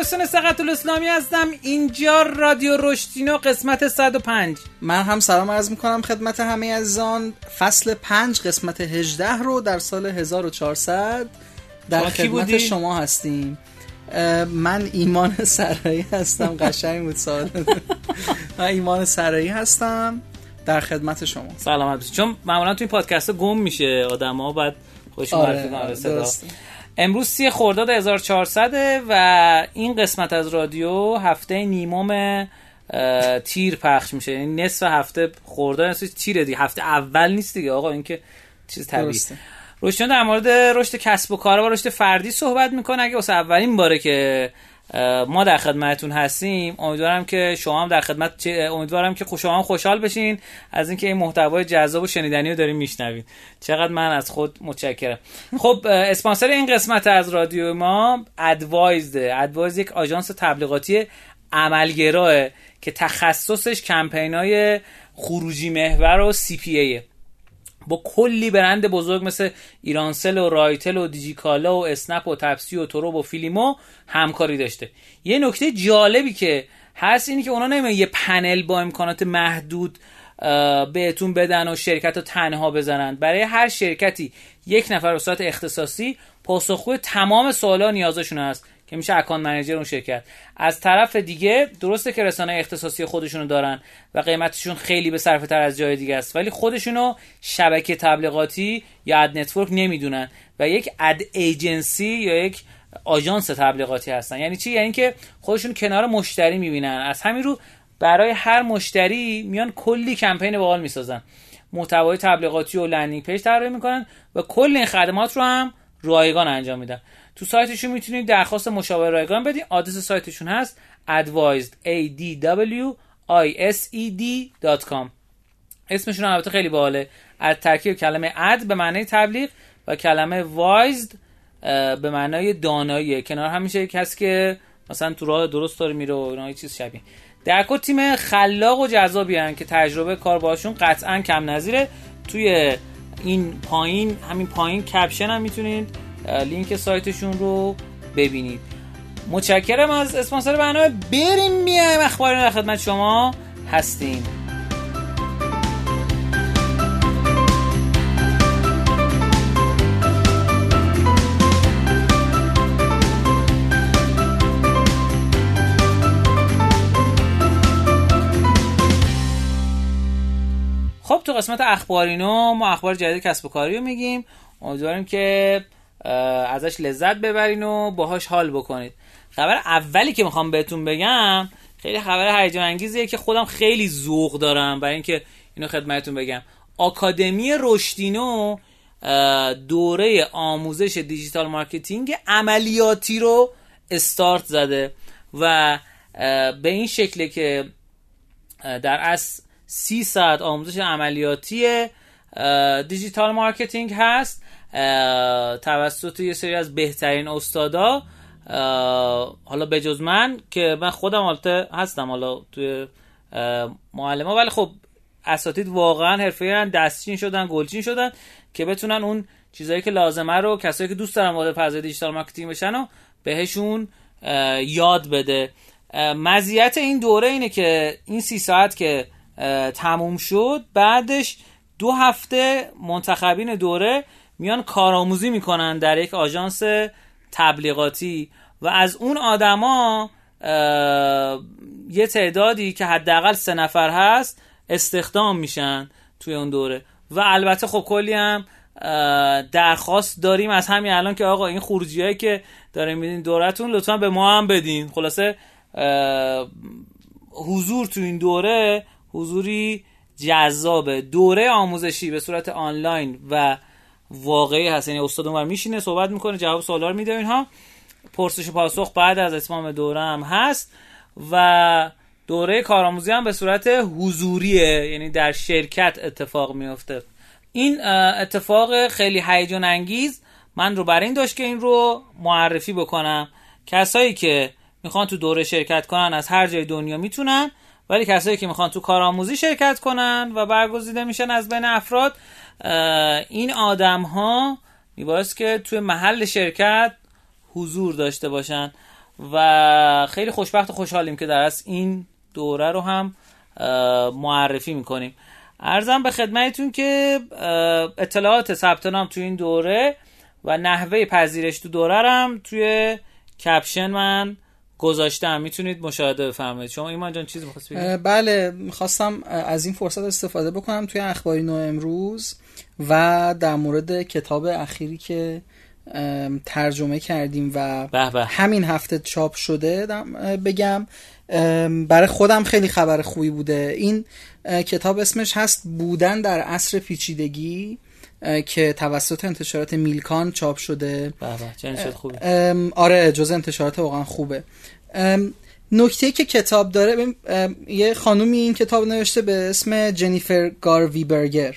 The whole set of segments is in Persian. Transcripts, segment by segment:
حسین سقط الاسلامی هستم. اینجا رادیو رشتینو قسمت 105 من هم سلام عرض می‌کنم خدمت همه عزیزان. فصل 5 قسمت 18 رو در سال 1400 در خدمت شما هستیم. من ایمان سرایی هستم. قشنگ بود سال. من ایمان سرایی هستم در خدمت شما. سلامت چون معمولا تو این پادکست گم میشه آدما بعد خوش آره, آره امروز سی خرداد 1400 و این قسمت از رادیو هفته نیمم تیر پخش میشه. یعنی نصف هفته خرداد نصف تیر دیگه. هفته اول نیست دیگه. آقا این که چیز طبیعی. روشن در مورد رشد کسب و کار و رشد فردی صحبت می‌کنه. اگه واسه اولین باره که ما در خدمتتون هستیم. امیدوارم که شما هم در خدمت امیدوارم که شما هم خوشحال بشین. از اینکه این محتوای جذاب و شنیدنی رو داریم میشنوید چقدر من از خود متشکرم. خب اسپانسر این قسمت از رادیو ما Adwised ه Adwised یک آژانس تبلیغاتی عملگراه که تخصصش کمپینای خروجی محور و CPA ه با کلی برند بزرگ مثل ایرانسل و رایتل و دیجیکالا و اسنپ و تپسی و ترب و فیلیمو همکاری داشته. یه نکته جالبی که هست اینه که اونا نمیان یه پنل با امکانات محدود بهتون بدن و شرکت رو تنها بزنن. برای هر شرکتی یک نفر صورت اختصاصی پاسخگوی تمام سوالا نیازشون هست. که میشه account manager اون شرکت. از طرف دیگه درسته که رسانه اختصاصی خودشونو دارن و قیمتشون خیلی به صرفه تر از جای دیگه است. ولی خودشونو شبکه تبلیغاتی یا ad network نمی‌دونن و یک ad agency یا یک آژانس تبلیغاتی هستن. یعنی چی؟ یعنی که خودشون کنار مشتری می‌بینن. از همین رو برای هر مشتری میان کلی کمپین باحال می‌سازن. محتوای تبلیغاتی و landing page طراحی می‌کنن و کل این خدمات رو هم رایگان انجام میدن. تو سایتشون می‌تونید درخواست مشاوره رایگان بدین. آدرس سایتشون هست Adwised a d w i s e d.com اسمشون البته خیلی باحاله. از ترکیب کلمه ad به معنی تبلیغ و کلمه وایزد به معنای دانایی. کنار هم میشه کسی که مثلا تو راه درست داره میره و اینا چیز شبیه. در کل تیم خلاق و جذابی هن که تجربه کار باشون قطعا کم نظیره. توی این پایین همین پایین کپشن هم می‌تونید لینک سایتشون رو ببینید. متشکرم از اسپانسر برنامه. بریم میایم اخبار در خدمت شما هستیم. خب تو قسمت اخبارینو ما اخبار جدید کسب و کاری رو میگیم. امیدواریم که ازش لذت ببرین و باهاش حال بکنید. خبر اولی که می‌خوام بهتون بگم خیلی خبر هیجان انگیزیه که خودم خیلی ذوق دارم. برای اینکه اینو خدمتتون بگم. آکادمی رشدینو دوره آموزش digital marketing عملیاتی رو استارت زده و به این شکله که در عرض سی ساعت آموزش عملیاتی digital marketing هست. توسط یه سری از بهترین استادا حالا بجز من که من خودم حالت هستم حالا توی معلمه ولی خب اساتید واقعا حرفه‌ای دستچین شدن گلچین شدن که بتونن اون چیزایی که لازمه رو کسایی که دوست دارن وارد فضای digital marketing بشن و بهشون یاد بده. مزیت این دوره اینه که این سی ساعت که تموم شد بعدش دو هفته منتخبین دوره میان کارآموزی می‌کنن در یک آژانس تبلیغاتی و از اون آدما یه تعدادی که حداقل سه نفر هست استخدام میشن توی اون دوره. و البته خب کلی هم درخواست داریم از همین الان که آقا این خروجی هایی که داریم میدین دورتون لطفا به ما هم بدین. خلاصه حضور تو این دوره حضوری جذابه. دوره آموزشی به صورت آنلاین و واقعی هست. یعنی استاد اونور میشینه صحبت می‌کنه جواب سوالا رو میده اینها. پرسش و پاسخ بعد از اتمام دوره هم هست و دوره کارآموزی هم به صورت حضوریه یعنی در شرکت اتفاق میفته این اتفاق خیلی هیجان انگیز. من رو برای این داشت که این رو معرفی بکنم. کسایی که می‌خوان تو دوره شرکت کنن از هر جای دنیا می‌تونن ولی کسایی که می‌خوان تو کارآموزی شرکت کنن و برگزیده میشن از بین افراد این آدم ها میبایست که توی محل شرکت حضور داشته باشن و خیلی خوشبخت و خوشحالیم که در از این دوره رو هم معرفی می‌کنیم. ارزم به خدمتتون که اطلاعات ثبت نام تو این دوره و نحوه پذیرش تو دوره هم توی کپشن من گذاشتم. می‌تونید مشاهده بفرمایید. شما ایمان جان چیزی می‌خواست بله می‌خواستم از این فرصت استفاده بکنم توی اخباری نو امروز و در مورد کتاب اخیری که ترجمه کردیم و همین هفته چاپ شده بگم. برای خودم خیلی خبر خوبی بوده. این کتاب اسمش هست بودن در عصر پیچیدگی. که توسط انتشارات میلکان چاپ شده. آره جز انتشارات واقعا خوبه. نکته که کتاب داره یه خانومی این کتاب نوشته به اسم جنیفر گاروی برگر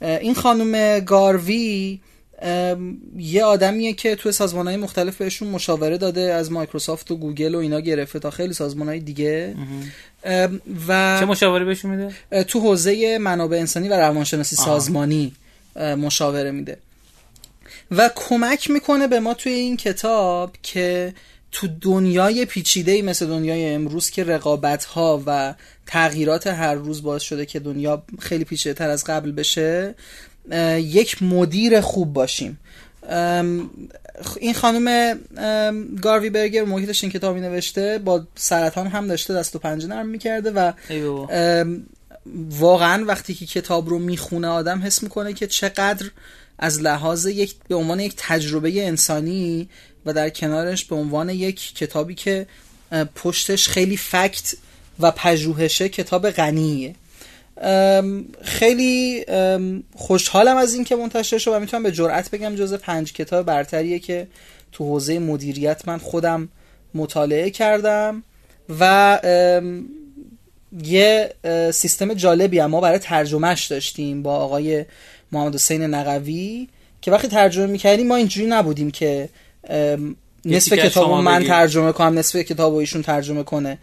این خانم گاروی یه آدمیه که توی سازمان های مختلف بهشون مشاوره داده از مایکروسافت و گوگل و اینا گرفته تا خیلی سازمان های دیگه و چه مشاوره بهشون میده؟ تو حوزه منابع انسانی و روانشناسی سازمانی. مشاوره میده. و کمک می‌کنه به ما توی این کتاب که تو دنیای پیچیده مثل دنیای امروز که رقابت ها و تغییرات هر روز باعث شده که دنیا خیلی پیچیده تر از قبل بشه یک مدیر خوب باشیم. این خانم گاروی برگر موقعی این کتابی نوشته با سرطان هم داشته دست و پنجه نرم می‌کرده و واقعا وقتی که کتاب رو می‌خونه آدم حس می‌کنه که چقدر از لحاظ یک به عنوان یک تجربه انسانی و در کنارش به عنوان یک کتابی که پشتش خیلی فکت و پژوهشه کتاب غنیه. خیلی خوشحالم از این که منتشر شد و می‌تونم به جرئت بگم جز پنج کتاب برتریه که تو حوزه مدیریت من خودم مطالعه کردم و یه سیستم جالبی هم ما برای ترجمهش داشتیم با آقای محمد حسین نقوی که وقتی ترجمه می‌کردیم ما اینجوری نبودیم که نصف کتاب من ترجمه کنم نصف کتاب ایشون ترجمه کنه.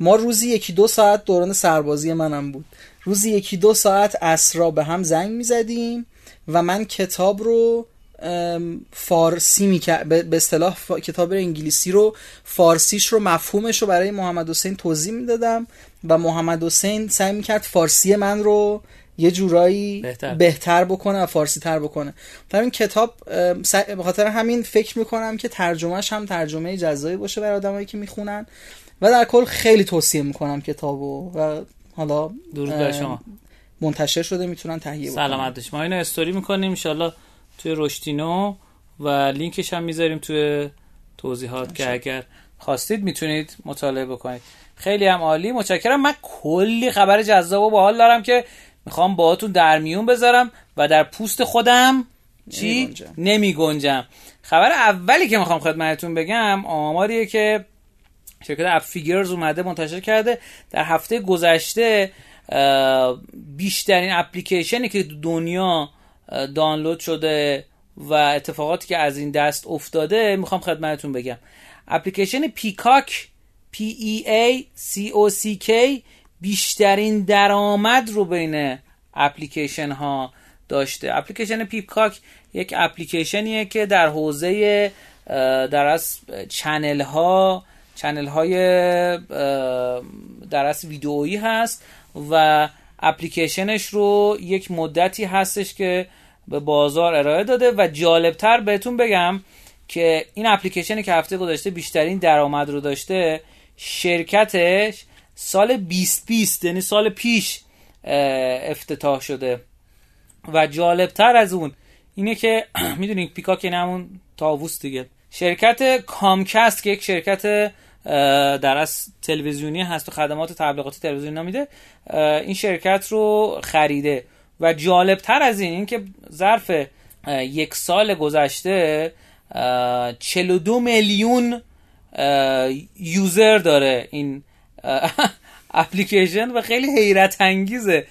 ما روزی یکی دو ساعت دوران سربازی منم بود. روزی یکی دو ساعت اسرا به هم زنگ می‌زدیم و من کتاب رو فارسی می به اصطلاح کتاب انگلیسی رو فارسیش رو مفهومش رو برای محمد حسین توضیح می‌دادم و محمد حسین سعی می‌کرد فارسی من رو یه جورایی بهتر, بهتر بکنه و فارسی تر بکنه. در این کتاب به خاطر همین فکر می‌کنم که ترجمهش هم ترجمه جزایی باشه برای آدمایی که می‌خونن و در کل خیلی توصیه می‌کنم کتابو و حالا درود شما. منتشر شده می‌تونن تهیه بکنن. سلامت ما اینو استوری می‌کنیم. ان توی رشتینو و لینکش هم می‌ذاریم توی توضیحات که اگر خواستید می‌تونید مطالعه بکنید. خیلی هم عالی. متشکرم. من کلی خبر جذاب و باحال دارم که می‌خوام باهاتون در میون بذارم و در پوست خودم چی؟ نمی گنجم خبر اولی که می‌خوام خدمتتون بگم آماریه که شرکت Appfigures اومده منتشر کرده. در هفته گذشته بیشترین اپلیکیشنی که دنیا دانلود شده و اتفاقاتی که از این دست افتاده می‌خوام خدمتتون بگم. اپلیکیشن Peacock P E A C O C K بیشترین درآمد رو بین اپلیکیشن ها داشته. اپلیکیشن Peacock یک اپلیکیشنیه که در حوزه در از چنل ها چنل های در از ویدئویی هست و اپلیکیشنش رو یک مدتی هستش که به بازار ارائه داده و جالبتر بهتون بگم که این اپلیکیشنی که هفته گذشته بیشترین درآمد رو داشته شرکتش سال 2020 یعنی سال پیش افتتاح شده. و جالبتر از اون اینه که می‌دونید پیکاک این همون تاووس دیگه. شرکت کامکست که یک شرکت در از تلویزیونی هست و خدمات تبلیغاتی تلویزیونی نمیده این شرکت رو خریده. و جالبتر از این, این که ظرف یک سال گذشته 42 میلیون یوزر داره این اپلیکیشن و خیلی حیرت انگیزه.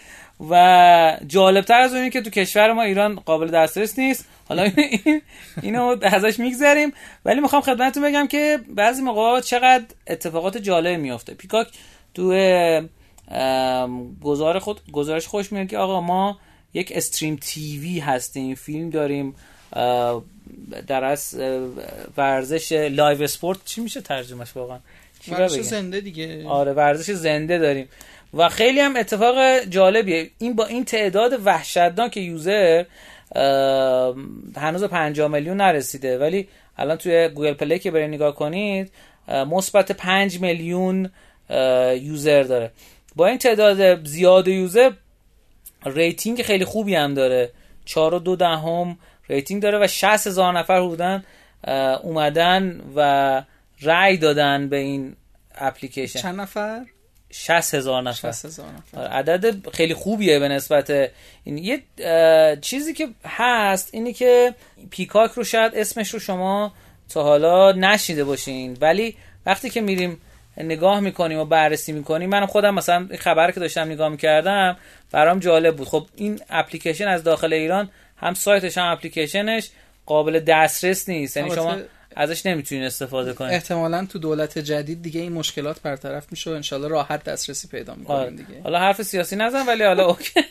و جالبتر از اونی که تو کشور ما ایران قابل دسترس نیست. حالا این اینو ازش میگذریم. ولی می‌خوام خدمتتون بگم که بعضی موقع چقدر اتفاقات جالب میافته. Peacock تو گزار خود گزارش خودش میاد که آقا ما یک stream TV هستیم فیلم داریم در از ورزش live sport چی میشه ترجمهش واقعا؟ ورزش زنده دیگه. آره ورزش زنده داریم. و خیلی هم اتفاق جالبیه. این با این تعداد وحشتناک user هنوز 50 میلیون نرسیده. ولی الان توی Google Play که برید نگاه کنید مثبت 5 میلیون user داره. با این تعداد زیاد user rating خیلی خوبی هم داره. 4 و دو دهم rating داره و 60 هزار نفر بودن اومدن و رأی دادن به این اپلیکیشن. چند نفر؟ 60 هزار نفر. 60 هزار نفر. آره، عدد خیلی خوبیه به نسبت این. یه چیزی که هست اینی که پیکاک رو شاید اسمش رو شما تا حالا نشیده باشین. ولی وقتی که میریم نگاه می‌کنیم و بررسی می‌کنیم. من خودم مثلا خبر که داشتم نگاه می‌کردم برام جالب بود. خب این اپلیکیشن از داخل ایران هم سایتش هم اپلیکیشنش قابل دسترس نیست. یعنی شما ازش نمی‌تونین استفاده کنید احتمالا تو دولت جدید دیگه این مشکلات برطرف میشه و انشالله راحت دسترسی پیدا می‌کنن آره. دیگه. حالا حرف سیاسی نزن ولی حالا اوکی.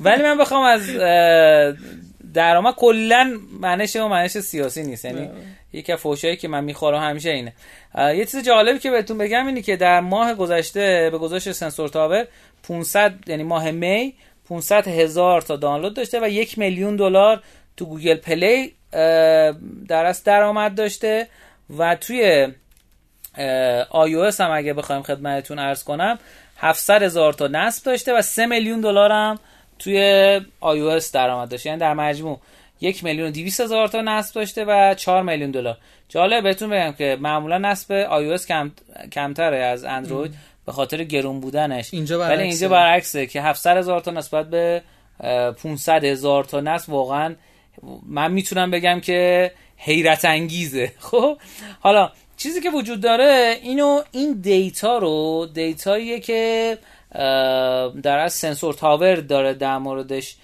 ولی من بخوام از درآمد کلا معنیش و معنیش سیاسی نیست یعنی. یکی از فوشایی که من می‌خورم همیشه اینه یه چیز جالبی که بهتون بگم اینه که در ماه گذشته به گذاشت سنسور تاور 500 یعنی ماه می 500 هزار تا دانلود داشته و یک میلیون دلار تو Google Play در از درآمد داشته و توی آی هم اگه بخوایم خدمتتون عرض کنم 700 هزار تا نصب داشته و 3 میلیون دلار هم توی آی درآمد داشته یعنی در مجموع یک میلیون و دویست هزار تا نصب داشته و 4 میلیون دلار. جالب بهتون بگم که معمولا نصب آی کم، کمتره از اندروید به خاطر گرون بودنش. اینجا ولی اینجا برعکسه که 700 هزار تا نسبت به 500 هزار تا نصب واقعا من می‌تونم بگم که حیرت انگیزه. خب؟ حالا چیزی که وجود داره اینو این data رو data ییه که در از Sensor Tower داره در موردش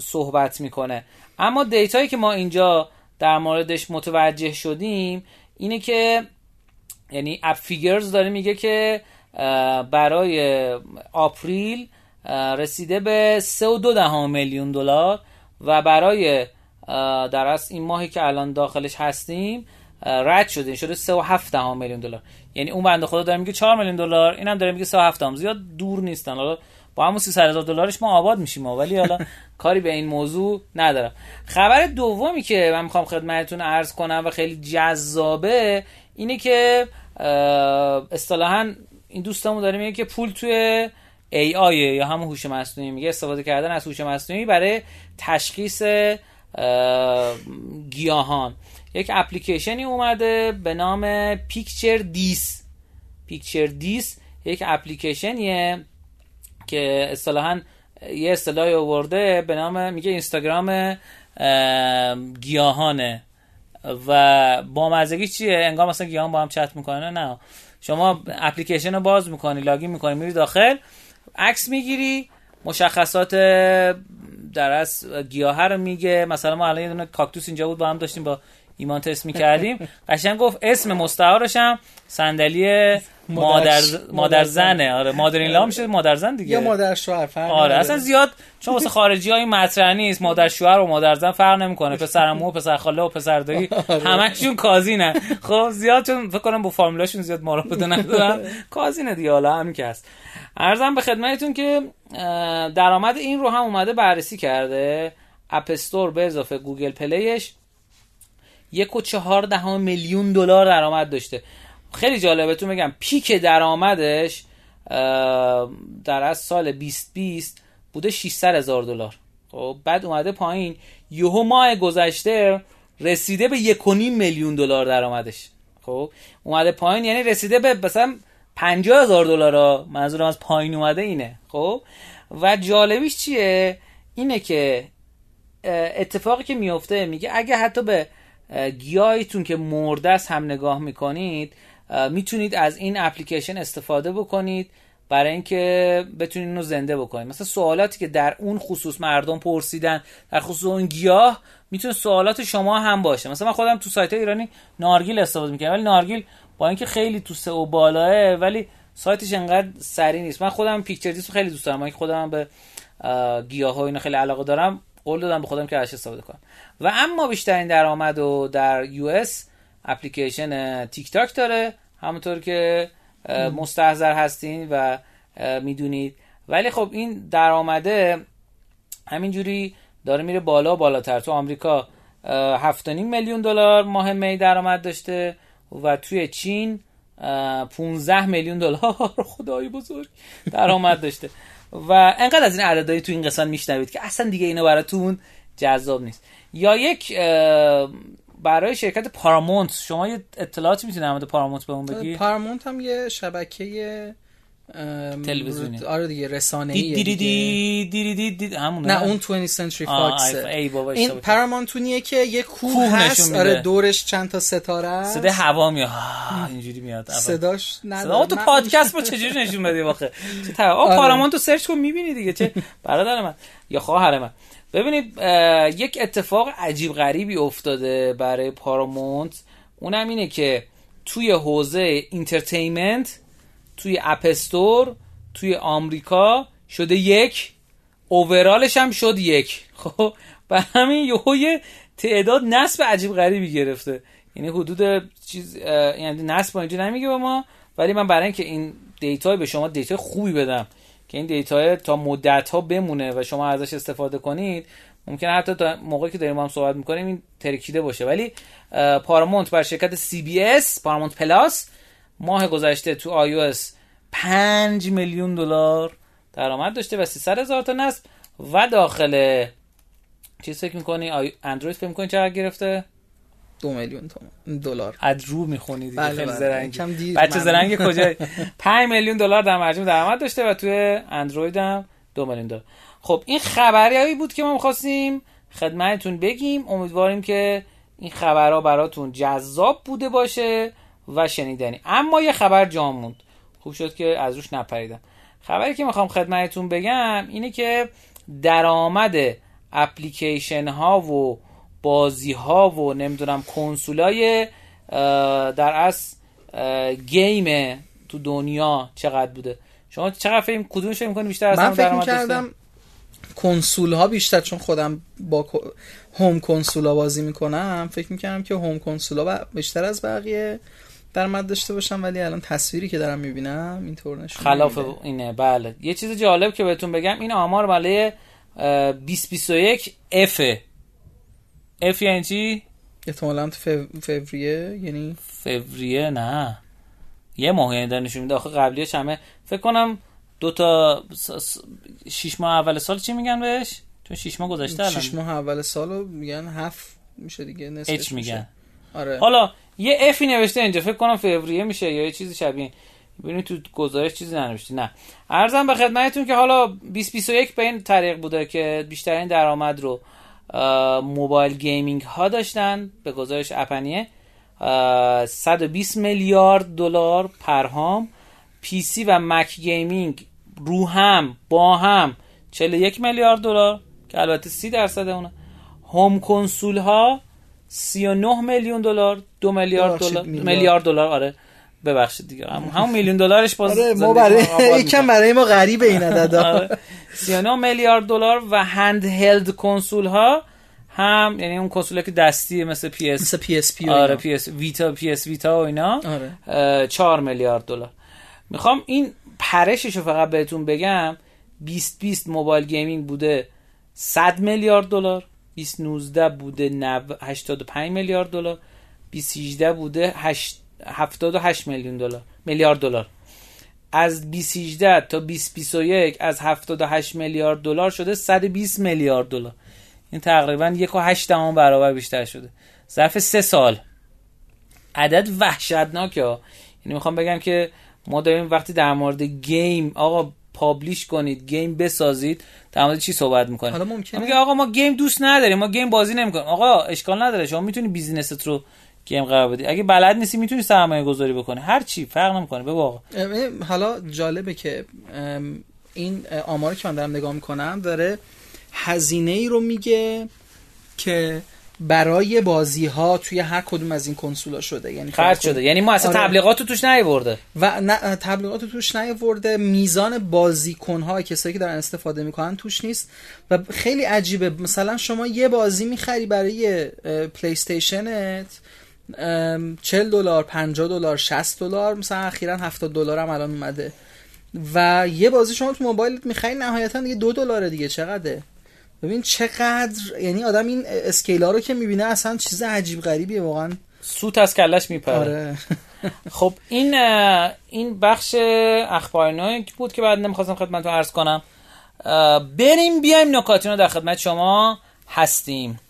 صحبت می‌کنه. اما data یی که ما اینجا در موردش متوجه شدیم اینه که یعنی اپ فیگرز داره میگه که برای آپریل رسیده به 3.2 میلیون دلار و برای در از این ماهی که الان داخلش هستیم رد شده. شده 3.7 میلیون دلار. یعنی اون بنده خدا داره میگه 4 میلیون دلار. اینم داره میگه 3.7 زیاد دور نیستن. حالا با همون 300 هزار دلارش ما آباد میشیم ولی حالا کاری به این موضوع ندارم. خبر دومی که من می‌خوام خدمتتون عرض کنم و خیلی جذابه اینه که اصطلاحا این دوستمون داره میگه که پول توی AI یا همون هوش مصنوعی میگه. استفاده کردن از هوش مصنوعی برای تشخیص گیاهان. یک اپلیکیشنی اومده به نام پیکچر دیس. پیکچر دیس یک اپلیکیشنیه که اصطلاحا یه اصطلاحی آورده به نام میگه اینستاگرام گیاهانه. و با مزگی چیه؟ انگار مثلا گیاهان با هم چت می‌کنه نه. شما اپلیکیشن رو باز می‌کنی لاگین می‌کنی میری داخل. عکس می‌گیری مشخصات در از گیاه رو میگه. مثلا ما الان یه دونه کاکتوس اینجا بود با هم داشتیم با ایمان تست می‌کردیم. قشنگ گفت اسم مستعارش هم صندلی مادر مادر زنه. آره مادر این میشه مادر زن دیگه. یا مادر شوهر فرق آره اصلا زیاد چون واسه خارجی های مطرح نیست. مادر شوهر و مادر زن فرق نمی‌کنه. پسرعمو و پسر خاله و پسر دایی. آره. همشون cousin ه خب زیاد چون فکر کنم با فامیلاشون زیاد رابطه ندارن. cousin ه دیگه. حالا همین که هست. عرضم به خدمتتون که درآمد این رو هم اومده بررسی کرده. App Store به اضافه Google Play ش یک و چهار دهم میلیون دلار درآمد داشته. خیلی جالبتون میگم پیک درآمدش در از سال 2020 بوده 600 هزار دلار. خب بعد اومده پایین. یهو ماه گذشته رسیده به 1.5 میلیون دلار درآمدش. خب اومده پایین یعنی رسیده به مثلا 50 هزار دلار. منظورم از پایین اومده اینه. خب و جالبیش چیه؟ اینه که اتفاقی که میفته میگه اگه حتی به گیاهیتون که مرده است هم نگاه می‌کنید می‌تونید از این اپلیکیشن استفاده بکنید برای اینکه بتونید اینو زنده بکنید. مثلا سوالاتی که در اون خصوص مردم پرسیدن در خصوص اون گیاه می‌تونه سوالات شما هم باشه. مثلا من خودم تو سایت ایرانی نارگیل استفاده می‌کنم ولی نارگیل با اینکه خیلی تو سه و بالاه ولی سایتش انقدر سری نیست. من خودم پیکچر دیس خیلی دوست دارم. من خودم به گیاه ها اینا خیلی علاقه دارم. قول دادم به خودم که ازش استفاده کنم. و اما بیشترین درآمد و در یو اس اپلیکیشن تیک تاک داره. همونطور که مستحضر هستین و می‌دونید. ولی خب این درآمده همینجوری داره میره بالا بالاتر. تو آمریکا 7.5 میلیون دلار ماه می درآمد داشته و توی چین 15 میلیون دلار. خدای بزرگ. درآمد داشته. و انقدر از این عددهایی تو این قسمت میشنوید که اصلا دیگه اینو براتون جذاب نیست. یا یک برای شرکت Paramount شما یه اطلاعاتی می‌تونید در Paramount بهمون بگی؟ Paramount هم یه شبکه تلویزیونی. آره دیگه رسانه ای دیدی دیدی دیدی دی همونه. نه اون 20th Century Fox ای بابا این Paramount اونیه که یه کوه هست. آره دورش چند تا ستاره است. صدای هوا میاد. اینجوری میاد. صداش صدا تو پادکست با چجوری نشون بدی واخه چه آره. Paramount رو search کن می‌بینی دیگه. چه برادر من یا خواهر من. ببینید یک اتفاق عجیب غریبی افتاده برای Paramount اونم اینه که توی حوزه entertainment توی App Store توی آمریکا شده یک overall ش هم شد یک. خب و همین یه تعداد نصب عجیب غریبی گرفته. یعنی حدود چیز یعنی نصب اینجا نمیگه به ما ولی من برای اینکه این data به شما data خوبی بدم که این data تا مدت ها بمونه و شما ازش استفاده کنید ممکنه حتی تا موقعی که داریم هم صحبت می‌کنیم این ترکیده باشه. ولی Paramount بر شرکت اس Paramount Plus ماه گذشته تو iOS 5 میلیون دلار درآمد داشته و 300 هزار تا نصب و داخل چیز فکر می‌کنی؟ اندروید فکر می‌کنی چقدر گرفته؟ دو میلیون دلار. از رو می‌خونی دیگه. بله خیلی بله. زرنگی. بچه زرنگ کجا 5 میلیون دلار در مجموع درآمد داشته و توی اندروید هم دو میلیون دلار. خب این خبری بود که ما می‌خواستیم خدمتتون بگیم. امیدواریم که این خبرها براتون جذاب بوده باشه. و شنیدنی. اما یه خبر جاموند موند. خوب شد که از روش نپریدم. خبری که می‌خوام خدمتتون بگم اینه که درآمد اپلیکیشن ها و بازی ها و نمی‌دونم کنسولای در از گیم تو دنیا چقدر بوده. شما چقدر فکر کدومش فکر می‌کنید بیشتر از من فکر می‌کردم کنسول ها بیشتر چون خودم با هوم کنسول ها بازی می‌کنم فکر می‌کنم که هوم کنسول ها بیشتر از بقیه. درآمد داشته باشم ولی الان تصویری که دارم می‌بینم اینطور نشون خلاف اینه. بله. یه چیز جالب که بهتون بگم این آمار برای 2021 اف اف یعنی چی؟ احتمالاً تو فوریه یعنی؟ فوریه نه. یه ماه یعنی نشون میده. آخه قبلیش همه فکر کنم دو تا شش ماه اول سال چی میگن بهش؟ چون شش ماه گذشته الان. شش ماه اول سالو میگن هفت میشه دیگه نصفش میگن. آره. حالا یه F ی نوشته اینجا فکر کنم فوریه میشه یا یه چیزی شبیه. ببینید تو گزارش چیزی ننوشته نه. عرضم به خدمتتون که حالا 2021 به این طریق بوده که بیشترین درآمد رو mobile gaming ها داشتن به گزارش App Annie ه. 120 میلیارد دلار پرهام. PC و Mac gaming رو هم با هم 41 میلیارد دلار که البته 30 درصد اونه. home console ها 39 میلیون دلار دو میلیارد دلار میلیارد. دلار آره. ببخشید دیگه. هم همون میلیون دلارش باز آره ما برای یکم برای ما غریبه این عددا. آره. 39 میلیارد دلار و هند handheld console ها هم یعنی اون کنسول که دستی مثل پی اس مثل پی اس پی آره پی اس ویتا پی اس ویتا و اینا. آره. 4 میلیارد دلار. می‌خوام این پرشش رو فقط بهتون بگم. 20 20 mobile gaming بوده 100 میلیارد دلار. 2019 بوده 85 میلیارد دلار 2018 بوده 78 میلیون دلار میلیارد دلار. از 2018 تا 2021 از 78 میلیارد دلار شده 120 میلیارد دلار. این تقریبا یک و هشت برابر بیشتر شده. ظرف سه سال. عدد وحشتناکه یعنی می‌خوام بگم که ما داریم وقتی در مورد game آقا publish کنید game بسازید. در مورد چی صحبت می‌کنید حالا ممکنه میگه آقا ما game دوست نداریم ما game بازی نمی‌کنیم. آقا اشکال نداره شما می‌تونی business ت رو game قرار بدی. اگه بلد نیستی می‌تونی سرمایه گذاری بکنی. هر چی فرق نمی‌کنه. بگو آقا. حالا جالبه که این آماری که من دارم نگاه می‌کنم داره هزینه ای رو میگه که برای بازی ها توی هر کدوم از این کنسول ها شده. یعنی خرج شده. یعنی ما اصلا آره. تبلیغات توش نیورده و نه تبلیغات توش نیورده میزان بازیکن ها کسایی که دارن استفاده می‌کنن توش نیست. و خیلی عجیبه. مثلا شما یه بازی می‌خری برای پلی استیشنت 40 دلار 50 دلار 60 دلار مثلا اخیرا 70 دلار هم الان اومده. و یه بازی شما تو موبایلت می‌خری نهایتا دیگه دو دلاره دیگه. چقدره؟ ببین چقدر یعنی آدم این اسکیلا رو که می‌بینه اصلا چیز عجیب غریبیه واقعا. سوت از کلش میپره. آره. خب این این بخش اخبار بود که بعد نمی‌خواستم خدمتتون عرض کنم. بریم بیایم نکاتینو در خدمت شما هستیم.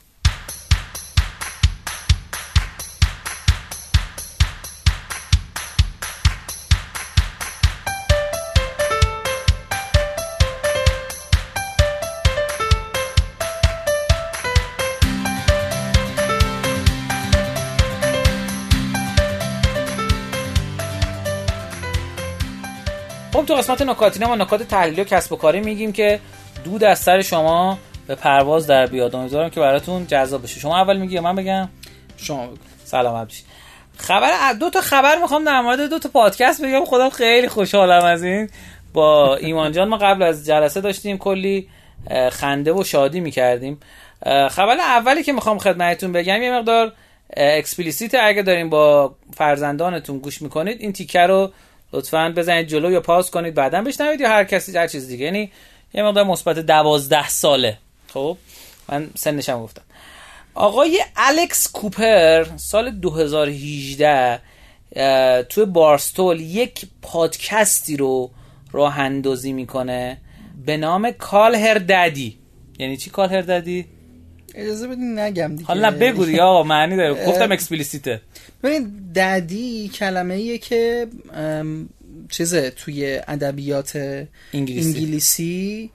خب تو قسمت نکاتی‌نا ما نکات تحلیلی و کسب و کاری میگیم که دود از سر شما به پرواز در بیاد. امیدوارم که براتون جذاب بشه. شما اول میگی من بگم؟ شما سلام بشید خبر دو تا خبر می‌خوام در مورد دو تا پادکست بگم. خدا خیلی خوشحالم از این. با ایمان جان ما قبل از جلسه داشتیم کلی خنده و شادی می‌کردیم. خبر اولی که می‌خوام خدمتتون بگم یه مقدار explicit اگه داریم با فرزندانتون گوش می‌کنید این تیکه رو لطفا بزنید جلو یا پاس کنید بعدا بشنوید یا هر کسی هر چیز دیگه. یعنی یه مقدار مثبت دوازده ساله. خب من سنشم گفتم. آقای الکس کوپر سال 2018 توی بارستول یک پادکستی رو راه اندازی می‌کنه به نام کال هر ددی یعنی چی کال هر ددی اجازه بدین نگم دیگه. حالا بگو آقا معنی داره. گفتم اکسپلیسیته ببین ددی کلمه ایه که چیزه توی ادبیات انگلیسی, انگلیسی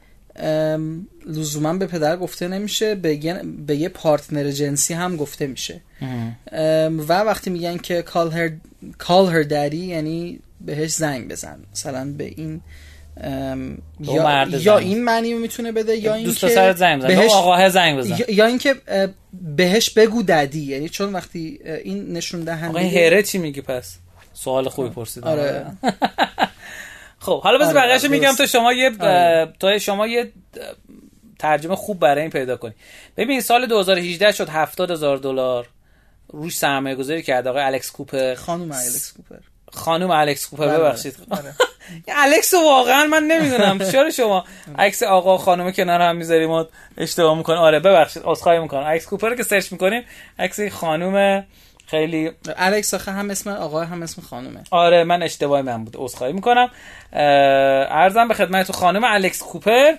لزوما به پدر گفته نمیشه به, به یه پارتنر جنسی هم گفته میشه. و وقتی میگن که call her, call her daddy یعنی بهش زنگ بزن. مثلا به این یا, یا این معنی می‌تونه بده یا این دوست سرت زنگ بزن. بهش آقاه زنگ بزن. یا, یا اینکه بهش بگو ددی یعنی چون وقتی این نشون دهنده آقا هره چی میگی پس؟ سوال خوبی پرسید. آره. خب حالا بذار آره میگم تا شما یه آره. تا شما یه ترجمه خوب برای این پیدا کنی. ببین سال 2018 شد 70 هزار دلار روش سرمایه گذاری کرد آقای الکس کوپر. خانم الکس کوپر. خانم الکس کوپر بله، ببخشید. آره. الکس واقعا من نمی‌دونم. چرا شما عکس آقا خانم کنار هم می‌ذاریم و اشتباه می‌کنیم. آره ببخشید عذرخواهی می‌کنم. عکس کوپر که سرچ می‌کنیم عکس خانم خیلی الکس آخه هم اسم آقا هم اسم خانومه. آره من اشتباهی من بود. عذرخواهی می‌کنم. عرضم به خدمت خانم الکس کوپر.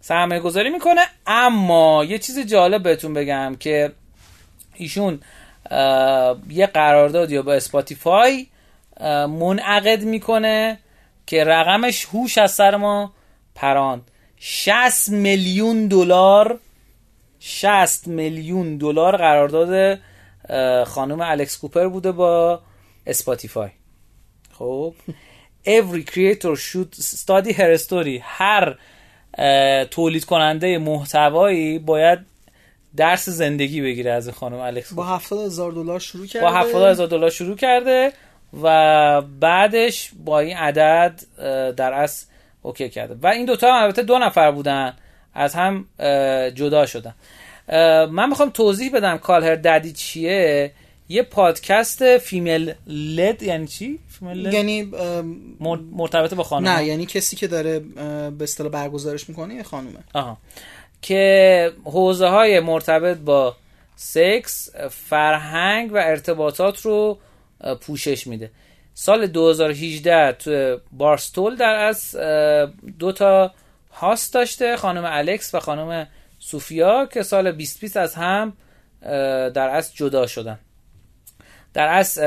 سرمایه گذاری می‌کنه اما یه چیز جالب بهتون بگم که ایشون یه قرارداد یا با اسپاتیفای منعقد می‌کنه. که رقمش هوش از سر ما پراند. 60 میلیون دلار 60 میلیون دلار قرارداد خانم الکس کوپر بوده با اسپاتیفای. خب؟ Every creator should study her story. هر تولید کننده محتوایی باید درس زندگی بگیره از خانم الکس با 70 هزار دلار شروع کرده. با 70 هزار دلار شروع کرده. و بعدش با این عدد در اصل okay کرده و این دوتا هم البته دو نفر بودن از هم جدا شدن. من می‌خوام توضیح بدم Call Her Daddy چیه؟ یه پادکست female-led یعنی چی؟ female یعنی مرتبط با خانم نه یعنی کسی که داره به اصطلاح برگزارش می‌کنه یه خانومه. آها. که حوزه های مرتبط با سکس فرهنگ و ارتباطات رو پوشش میده. سال 2018 تو بارستول در از دو تا هاست داشته خانم الکس و خانم سوفیا که سال 2020 از هم در از جدا شدن. در از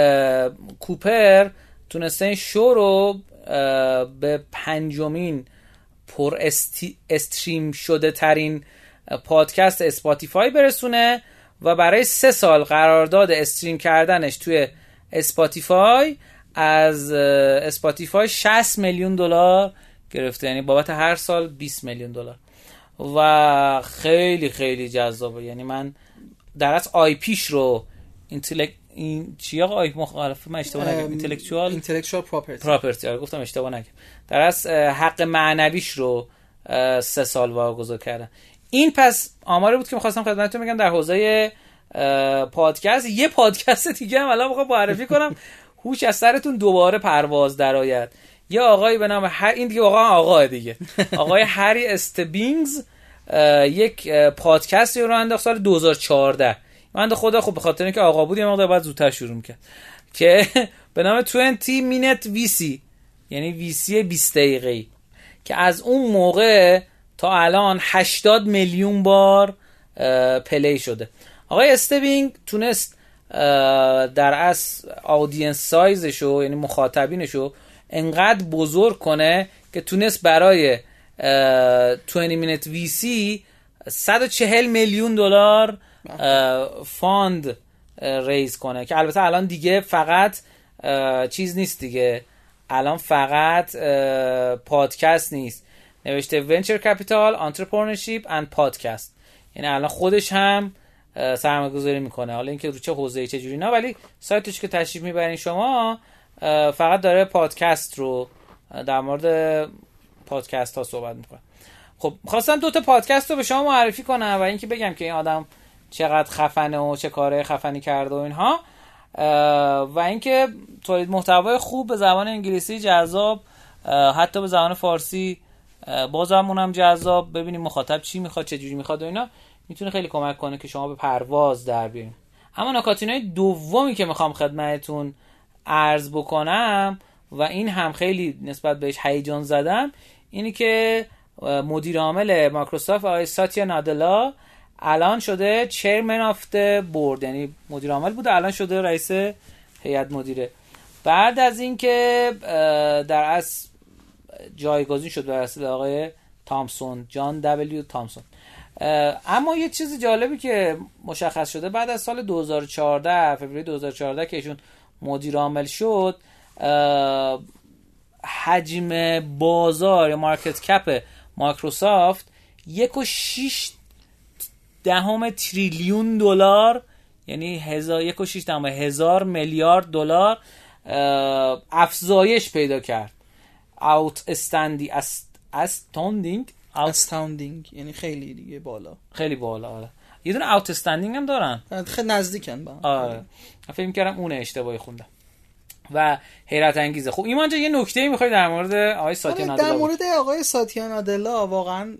کوپر تونسته این شو رو به پنجمین پر stream شده ترین پادکست اسپاتیفای برسونه و برای سه سال قرارداد stream کردنش توی اسپاتیفای از اسپاتیفای 60 میلیون دلار گرفته. یعنی بابت هر سال 20 میلیون دلار. و خیلی خیلی جذابه. یعنی من در از آی پیش رو اینتلک این چی آقا؟ آی مخالف من اشتباه نگم. اینتלקچوال اینتלקچوال پراپرتی پراپرتی گفتم اشتباه نگم. در از حق معنویش رو سه سال واگذار کردم. این پس آماری بود که می‌خواستم خدمتتون بگم در حوزه پادکست. یه پادکست دیگه هم الان می‌خوام معرفی کنم. هوش از سرتون دوباره پرواز درآید. یه آقایی به نام هر این دیگه واقعا آقا دیگه. آقای هری استبینگز یک پادکستی رو انداخت سال 2014 من خدا خب به خاطر اینکه آقا بود یه مقدار بعد زودتر شروع می‌کرد. که به نام 20 Minute VC یعنی VC 20 دقیقه‌ای. که از اون موقع تا الان 80 میلیون بار play شده. آقای استبینگز تونست در از audience size شو یعنی مخاطبینشو انقدر بزرگ کنه که تونست برای 20 Minute VC 140 میلیون دلار fundraise کنه. که البته الان دیگه فقط چیز نیست دیگه. الان فقط پادکست نیست. نوشته venture capital entrepreneurship and podcast یعنی الان خودش هم سرمایه گذاری می‌کنه. حالا اینکه رو چه حوزه چه جوری نه ولی سایتش که تشریف می‌برین شما فقط داره پادکست رو در مورد پادکست ها صحبت می‌کنه. خب خواستم دو تا پادکست رو به شما معرفی کنم و اینکه بگم که این آدم چقدر خفنه و چه کاره خفنی کرده و اینها. و اینکه تولید محتوای خوب به زبان انگلیسی جذاب حتی به زبان فارسی بازم اونم جذاب. ببینیم مخاطب چی می‌خواد چه جوری می‌خواد و اینا. می‌تونه خیلی کمک کنه که شما به پرواز در بیارین. اما نکاتینای دومی که می‌خوام خدمتتون عرض بکنم و این هم خیلی نسبت بهش هیجان زده‌ام اینی که مدیر عامل مایکروسافت آقای ساتیا نادلا الان شده chairman of board یعنی مدیر عامل بوده الان شده رئیس هیئت مدیره. بعد از اینکه در از جایگزین شد بر آقای تامسون جان دبلیو تامسون. اما یه چیز جالبی که مشخص شده بعد از سال 2014 فوریه 2014 که ایشون مدیر عامل شد حجم بازار یا مارکت کپ مایکروسافت یک و شیش دهم تریلیون دلار یعنی هزار یک و شیش دهم هزار میلیارد دلار افزایش پیدا کرد. اوت استندی استاندینگ یعنی خیلی دیگه بالا. خیلی بالا آره. یه دونه استندینگ هم دارن. خیلی نزدیکن با آره. فکر کردم اون اشتباهی خوندم. و حیرت انگیزه. خب ایمان یه نکته می‌خوای در مورد آقای ساتیا آره، در مورد آقای ساتیا نادلا واقعا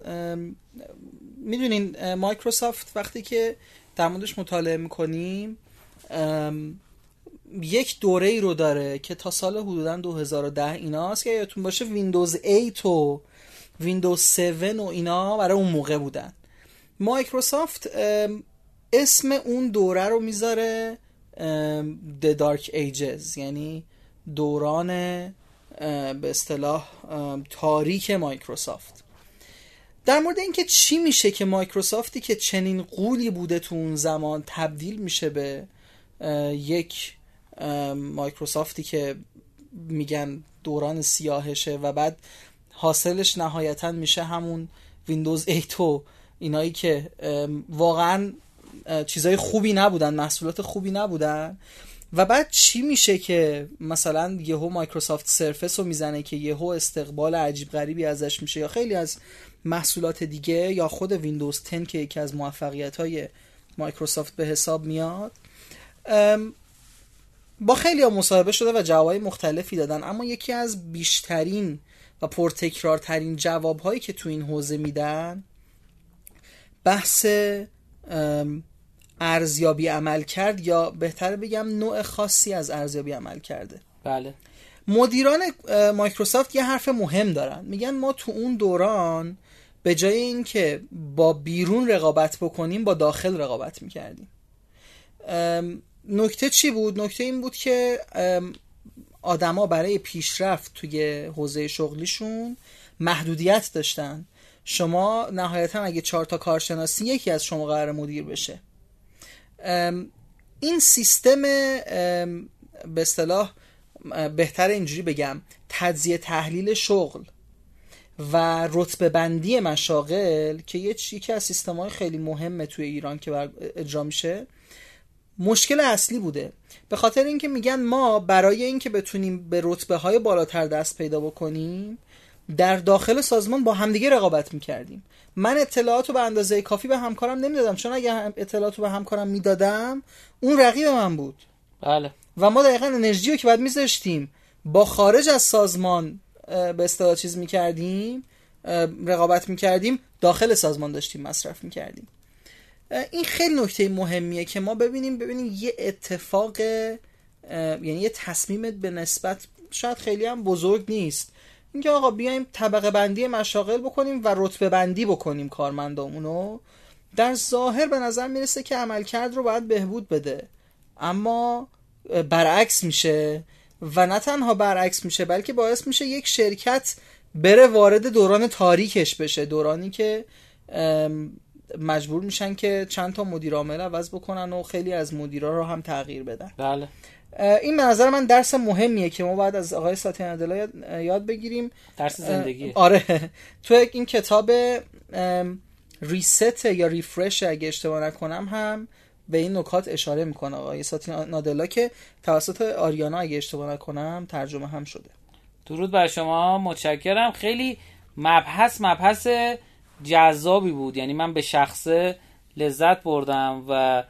می‌دونین مایکروسافت وقتی که در موردش مطالعه می‌کنیم یک دوره ای رو داره که تا سال حدودا 2010 ایناست که یادتون باشه ویندوز 8 و ویندوز 7 و اینا برای اون موقع بودن. مایکروسافت اسم اون دوره رو می‌ذاره The Dark Ages. یعنی دوران به اصطلاح تاریک مایکروسافت. در مورد اینکه چی میشه که مایکروسافتی که چنین غولی بوده تو اون زمان تبدیل میشه به یک مایکروسافتی که میگن دوران سیاهشه و بعد حاصلش نهایتا میشه همون ویندوز 8 و اینایی که واقعا چیزای خوبی نبودن محصولات خوبی نبودن. و بعد چی میشه که مثلا یهو مایکروسافت Surface رو می‌زنه که یهو استقبال عجیب غریبی ازش میشه یا خیلی از محصولات دیگه یا خود ویندوز 10 که یکی از موفقیت های مایکروسافت به حساب میاد. با خیلی ها مصاحبه شده و جوابای مختلفی دادن اما یکی از بیشترین و پرتکرارترین جواب هایی که تو این حوزه میدن بحث ارزیابی عمل کرد یا بهتر بگم نوع خاصی از ارزیابی عمل کرده. بله. مدیران مایکروسافت یه حرف مهم دارن. میگن ما تو اون دوران به جای اینکه با بیرون رقابت بکنیم با داخل رقابت می‌کردیم. نکته چی بود؟ نکته این بود که آدما برای پیشرفت توی حوزه شغلیشون محدودیت داشتن. شما نهایتا اگه چهار تا کارشناسی یکی از شما قرار مدیر بشه. این سیستم به اصطلاح بهتر اینجوری بگم تجزیه تحلیل شغل و رتبه بندی مشاغل که یه یکی از سیستم های خیلی مهمه توی ایران که اجرا میشه مشکل اصلی بوده. به خاطر اینکه میگن ما برای اینکه بتونیم به رتبه های بالاتر دست پیدا بکنیم در داخل سازمان با همدیگه رقابت می‌کردیم. من اطلاعات رو به اندازه کافی به همکارم نمی‌دادم. چون اگه اطلاعات رو به همکارم می‌دادم اون رقیب من بود. بله. و ما دقیقا انرژی رو که باید میذاشتیم با خارج از سازمان به اصطلاح چیز می‌کردیم رقابت می‌کردیم داخل سازمان داشتیم مصرف می‌کردیم. این خیلی نکته مهمیه که ما ببینیم ببینیم یه اتفاق یعنی یه تصمیم به نسبت شاید خیلی هم بزرگ نیست. اینکه آقا بیایم طبقه بندی مشاغل بکنیم و رتبه بندی بکنیم کارمندامونو در ظاهر به نظر می‌رسه که عملکرد رو باید بهبود بده. اما برعکس میشه و نه تنها برعکس میشه بلکه باعث میشه یک شرکت بره وارد دوران تاریکش بشه. دورانی که مجبور میشن که چند تا مدیر عامل عوض بکنن و خیلی از مدیرا رو هم تغییر بدن. بله. این به نظر من درس مهمیه که ما باید از آقای ساتین ادلا یاد بگیریم. درس زندگی. آره. تو این کتاب ریست یا ریفرش اگه اشتباه نکنم هم به این نکات اشاره می‌کنه. آقای ساتین نادلا که توسط آریانا اگه اشتباه نکنم ترجمه هم شده. درود بر شما. متشکرم. خیلی مبحث مبحث جذابی بود. یعنی من به شخصه لذت بردم و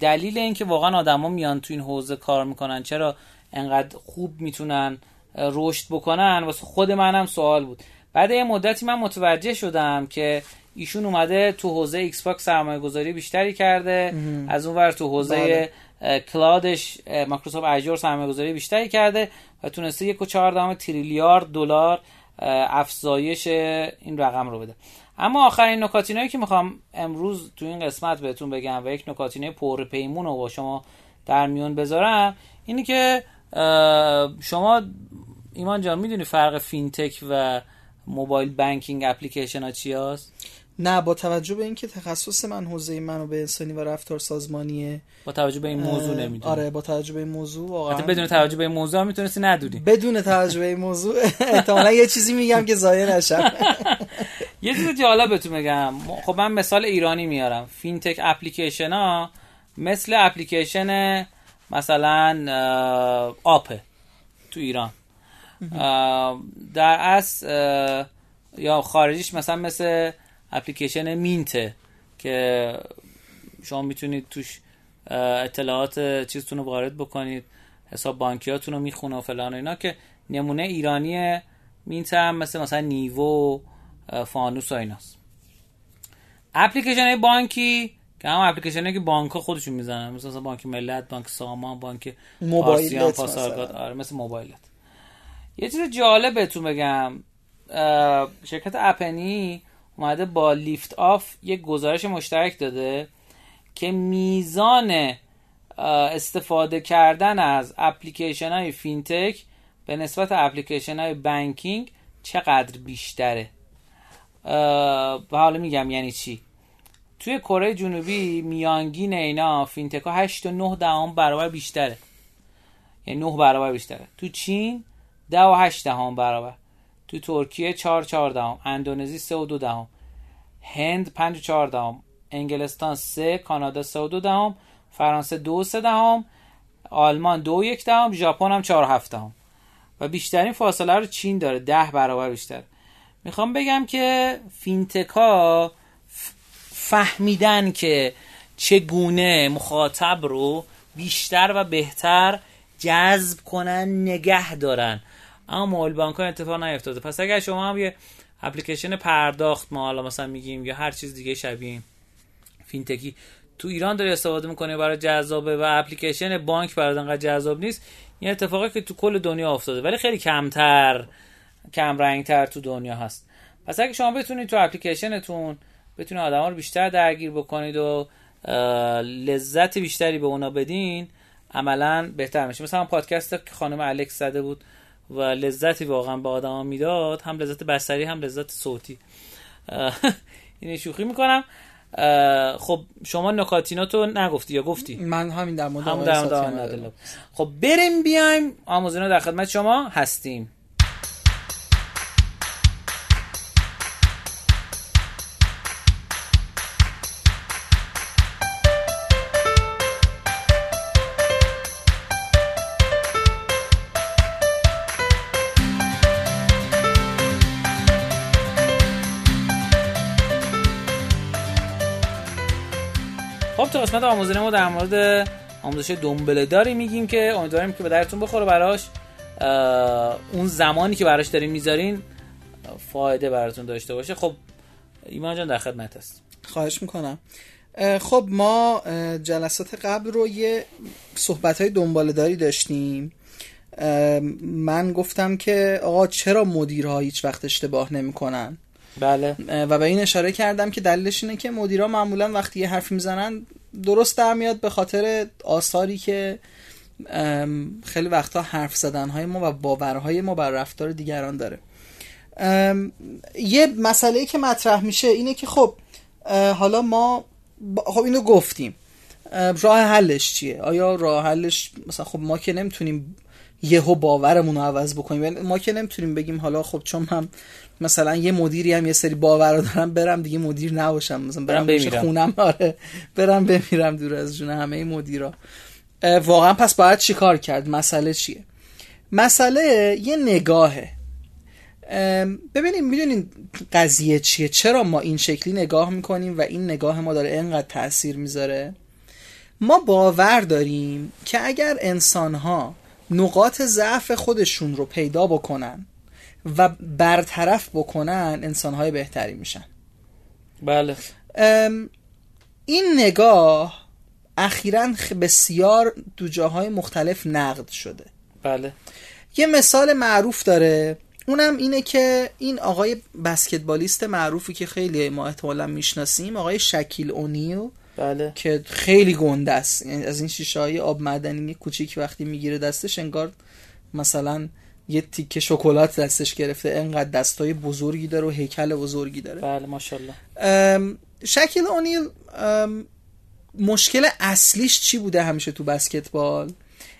دلیل اینکه واقعا آدما میان تو این حوزه کار می‌کنن چرا انقدر خوب می‌تونن رشد بکنن واسه خود منم سوال بود. بعد یه مدتی من متوجه شدم که ایشون اومده تو حوزه ایکس باکس سرمایه گذاری بیشتری کرده از اون ور تو حوزه بله. cloud ش مایکروسافت Azure سرمایه گذاری بیشتری کرده و تونسته یک و چهار تریلیارد دلار افزایش این رقم رو بده اما آخرین نکاتینایی که می‌خوام امروز تو این قسمت بهتون بگم و یک نکاتینه پر پیمون رو با شما در میون بذارم اینی که شما ایمان جان می‌دونی فرق فینتک و mobile banking application ها چی هست؟ نه با توجه به اینکه تخصص من حوزه منابع انسانی و رفتار سازمانیه. با توجه به این موضوع نمی‌دونی. آره با توجه به این موضوع واقعا. بدون توجه به این موضوع می‌تونستی ندونی. بدون توجه به این موضوع احتمالاً یه چیزی میگم که ضایع نشم. یه چیز جالب بهتون بگم. خب من مثال ایرانی میارم. فینتک اپلیکیشن ها مثل اپلیکیشن مثلا آپه تو ایران. در اصل یا خارجیش مثلا مثل اپلیکیشن مینته که شما می‌تونید توش اطلاعات چیزتون رو وارد بکنید حساب بانکیاتون رو می‌خونه و فلان و اینا که نمونه ایرانی Mint هم مثل مثلا نیوو فانوس و ایناست. اپلیکیشن بانکی که هم اپلیکیشن که بانک خودشون می‌زنن مثل بانک ملت بانک سامان بانک موبایلت آره مثل موبایلت. یه چیز جالب بهتون بگم شرکت App Annie اومده با Liftoff یک گزارش مشترک داده که میزان استفاده کردن از اپلیکیشن های فینتک به نسبت اپلیکیشن های banking چقدر بیشتره. حالا میگم یعنی چی؟ توی کره جنوبی میانگین اینا فینتک ها 8 و 9 دهم برابر بیشتره. یعنی 9 برابر بیشتره. تو چین 10 و 8 دهم برابر. تو ترکیه 4 4 دهم اندونزی 3 و 2 دهم. هند 5 و 4 دهم انگلستان 3 کانادا 3 و 2 دهم فرانسه 2 و 3 دهم آلمان 2 و 1 دهم ژاپن هم 4 و 7 دهم. و بیشترین فاصله رو چین داره 10 برابر بیشتر. می‌خوام بگم که فینتکا فهمیدن که چگونه مخاطب رو بیشتر و بهتر جذب کنن نگه دارن. اما موبایل بانک ها اتفاق نیفتاده. پس اگر شما هم یه اپلیکیشن پرداخت ما حالا مثلا میگیم یا هر چیز دیگه شبیه فینتکی تو ایران داری استفاده می‌کنه برای جذابه و اپلیکیشن بانک برای انقدر جذاب نیست این اتفاقی که تو کل دنیا افتاده. ولی خیلی کمتر کم رنگتر تو دنیا هست. پس اگه شما بتونید تو اپلیکیشنتون بتونید آدما رو بیشتر درگیر بکنید و لذت بیشتری به اونا بدین عملا بهتر میشه. مثلا پادکست که خانم الکس زده بود. و لذتی واقعا به آدما می‌داد هم لذت بصری هم لذت صوتی. این شوخی می‌کنم. خب شما نکاتیناتو نگفتی یا گفتی؟ من همین در مورد هم خب بریم بیایم. آموزینا در خدمت شما هستیم. قسمت آموزش ما در مورد آموزش دنبله داری میگیم که امیدواریم که به درتون بخوره براش. اون زمانی که براش داریم می‌ذارین فایده براتون داشته باشه. خب ایمان جان در خدمت است خواهش می‌کنم. خب ما جلسات قبل رو یه صحبت های دنباله داری داشتیم. من گفتم که آقا چرا مدیرها هیچ وقت اشتباه نمی‌کنن؟ بله. و به این اشاره کردم که دلیلش اینه که مدیرها معمولا وقتی یه حرف می‌زنن درست در میاد به خاطر آثاری که خیلی وقتا حرف زدن ما و باورهای ما بر رفتار دیگران داره. یه مسئله که مطرح میشه اینه که خب حالا ما خب اینو گفتیم. راه حلش چیه؟ آیا راه حلش مثلا خب ما که نمی‌تونیم یهو باورمون رو عوض بکنیم. یعنی ما که نمی‌تونیم بگیم حالا خب چون هم مثلا یه مدیری هم یه سری باور دارم برم دیگه مدیر نباشم. مثلا برم بمیرم. خونم آره. برم بمیرم دور از جون همه مدیرا. واقعا پس باید چیکار کرد؟ مسئله چیه؟ مسئله یه نگاهه. ببینیم می‌دونین قضیه چیه؟ چرا ما این شکلی نگاه می‌کنیم و این نگاه ما داره انقدر تاثیر می‌ذاره؟ ما باور داریم که اگر انسان ها نقاط ضعف خودشون رو پیدا بکنن و برطرف بکنن انسان های بهتری میشن. بله. این نگاه اخیرا بسیار دو جاهای مختلف نقد شده. بله. یه مثال معروف داره. اونم اینه که این آقای بسکتبالیست معروفی که خیلی ما احتمالا می‌شناسیم آقای شکیل اونیو بله. که خیلی گنده است. یعنی از این شیشه های آب معدنی کوچیک وقتی می‌گیره دستش انگار مثلا یه تیکه شکلات دستش گرفته. انقدر دستای بزرگی داره و هیکل بزرگی داره. بله ماشاءالله. شکیل اونیل مشکل اصلیش چی بوده همیشه تو بسکتبال؟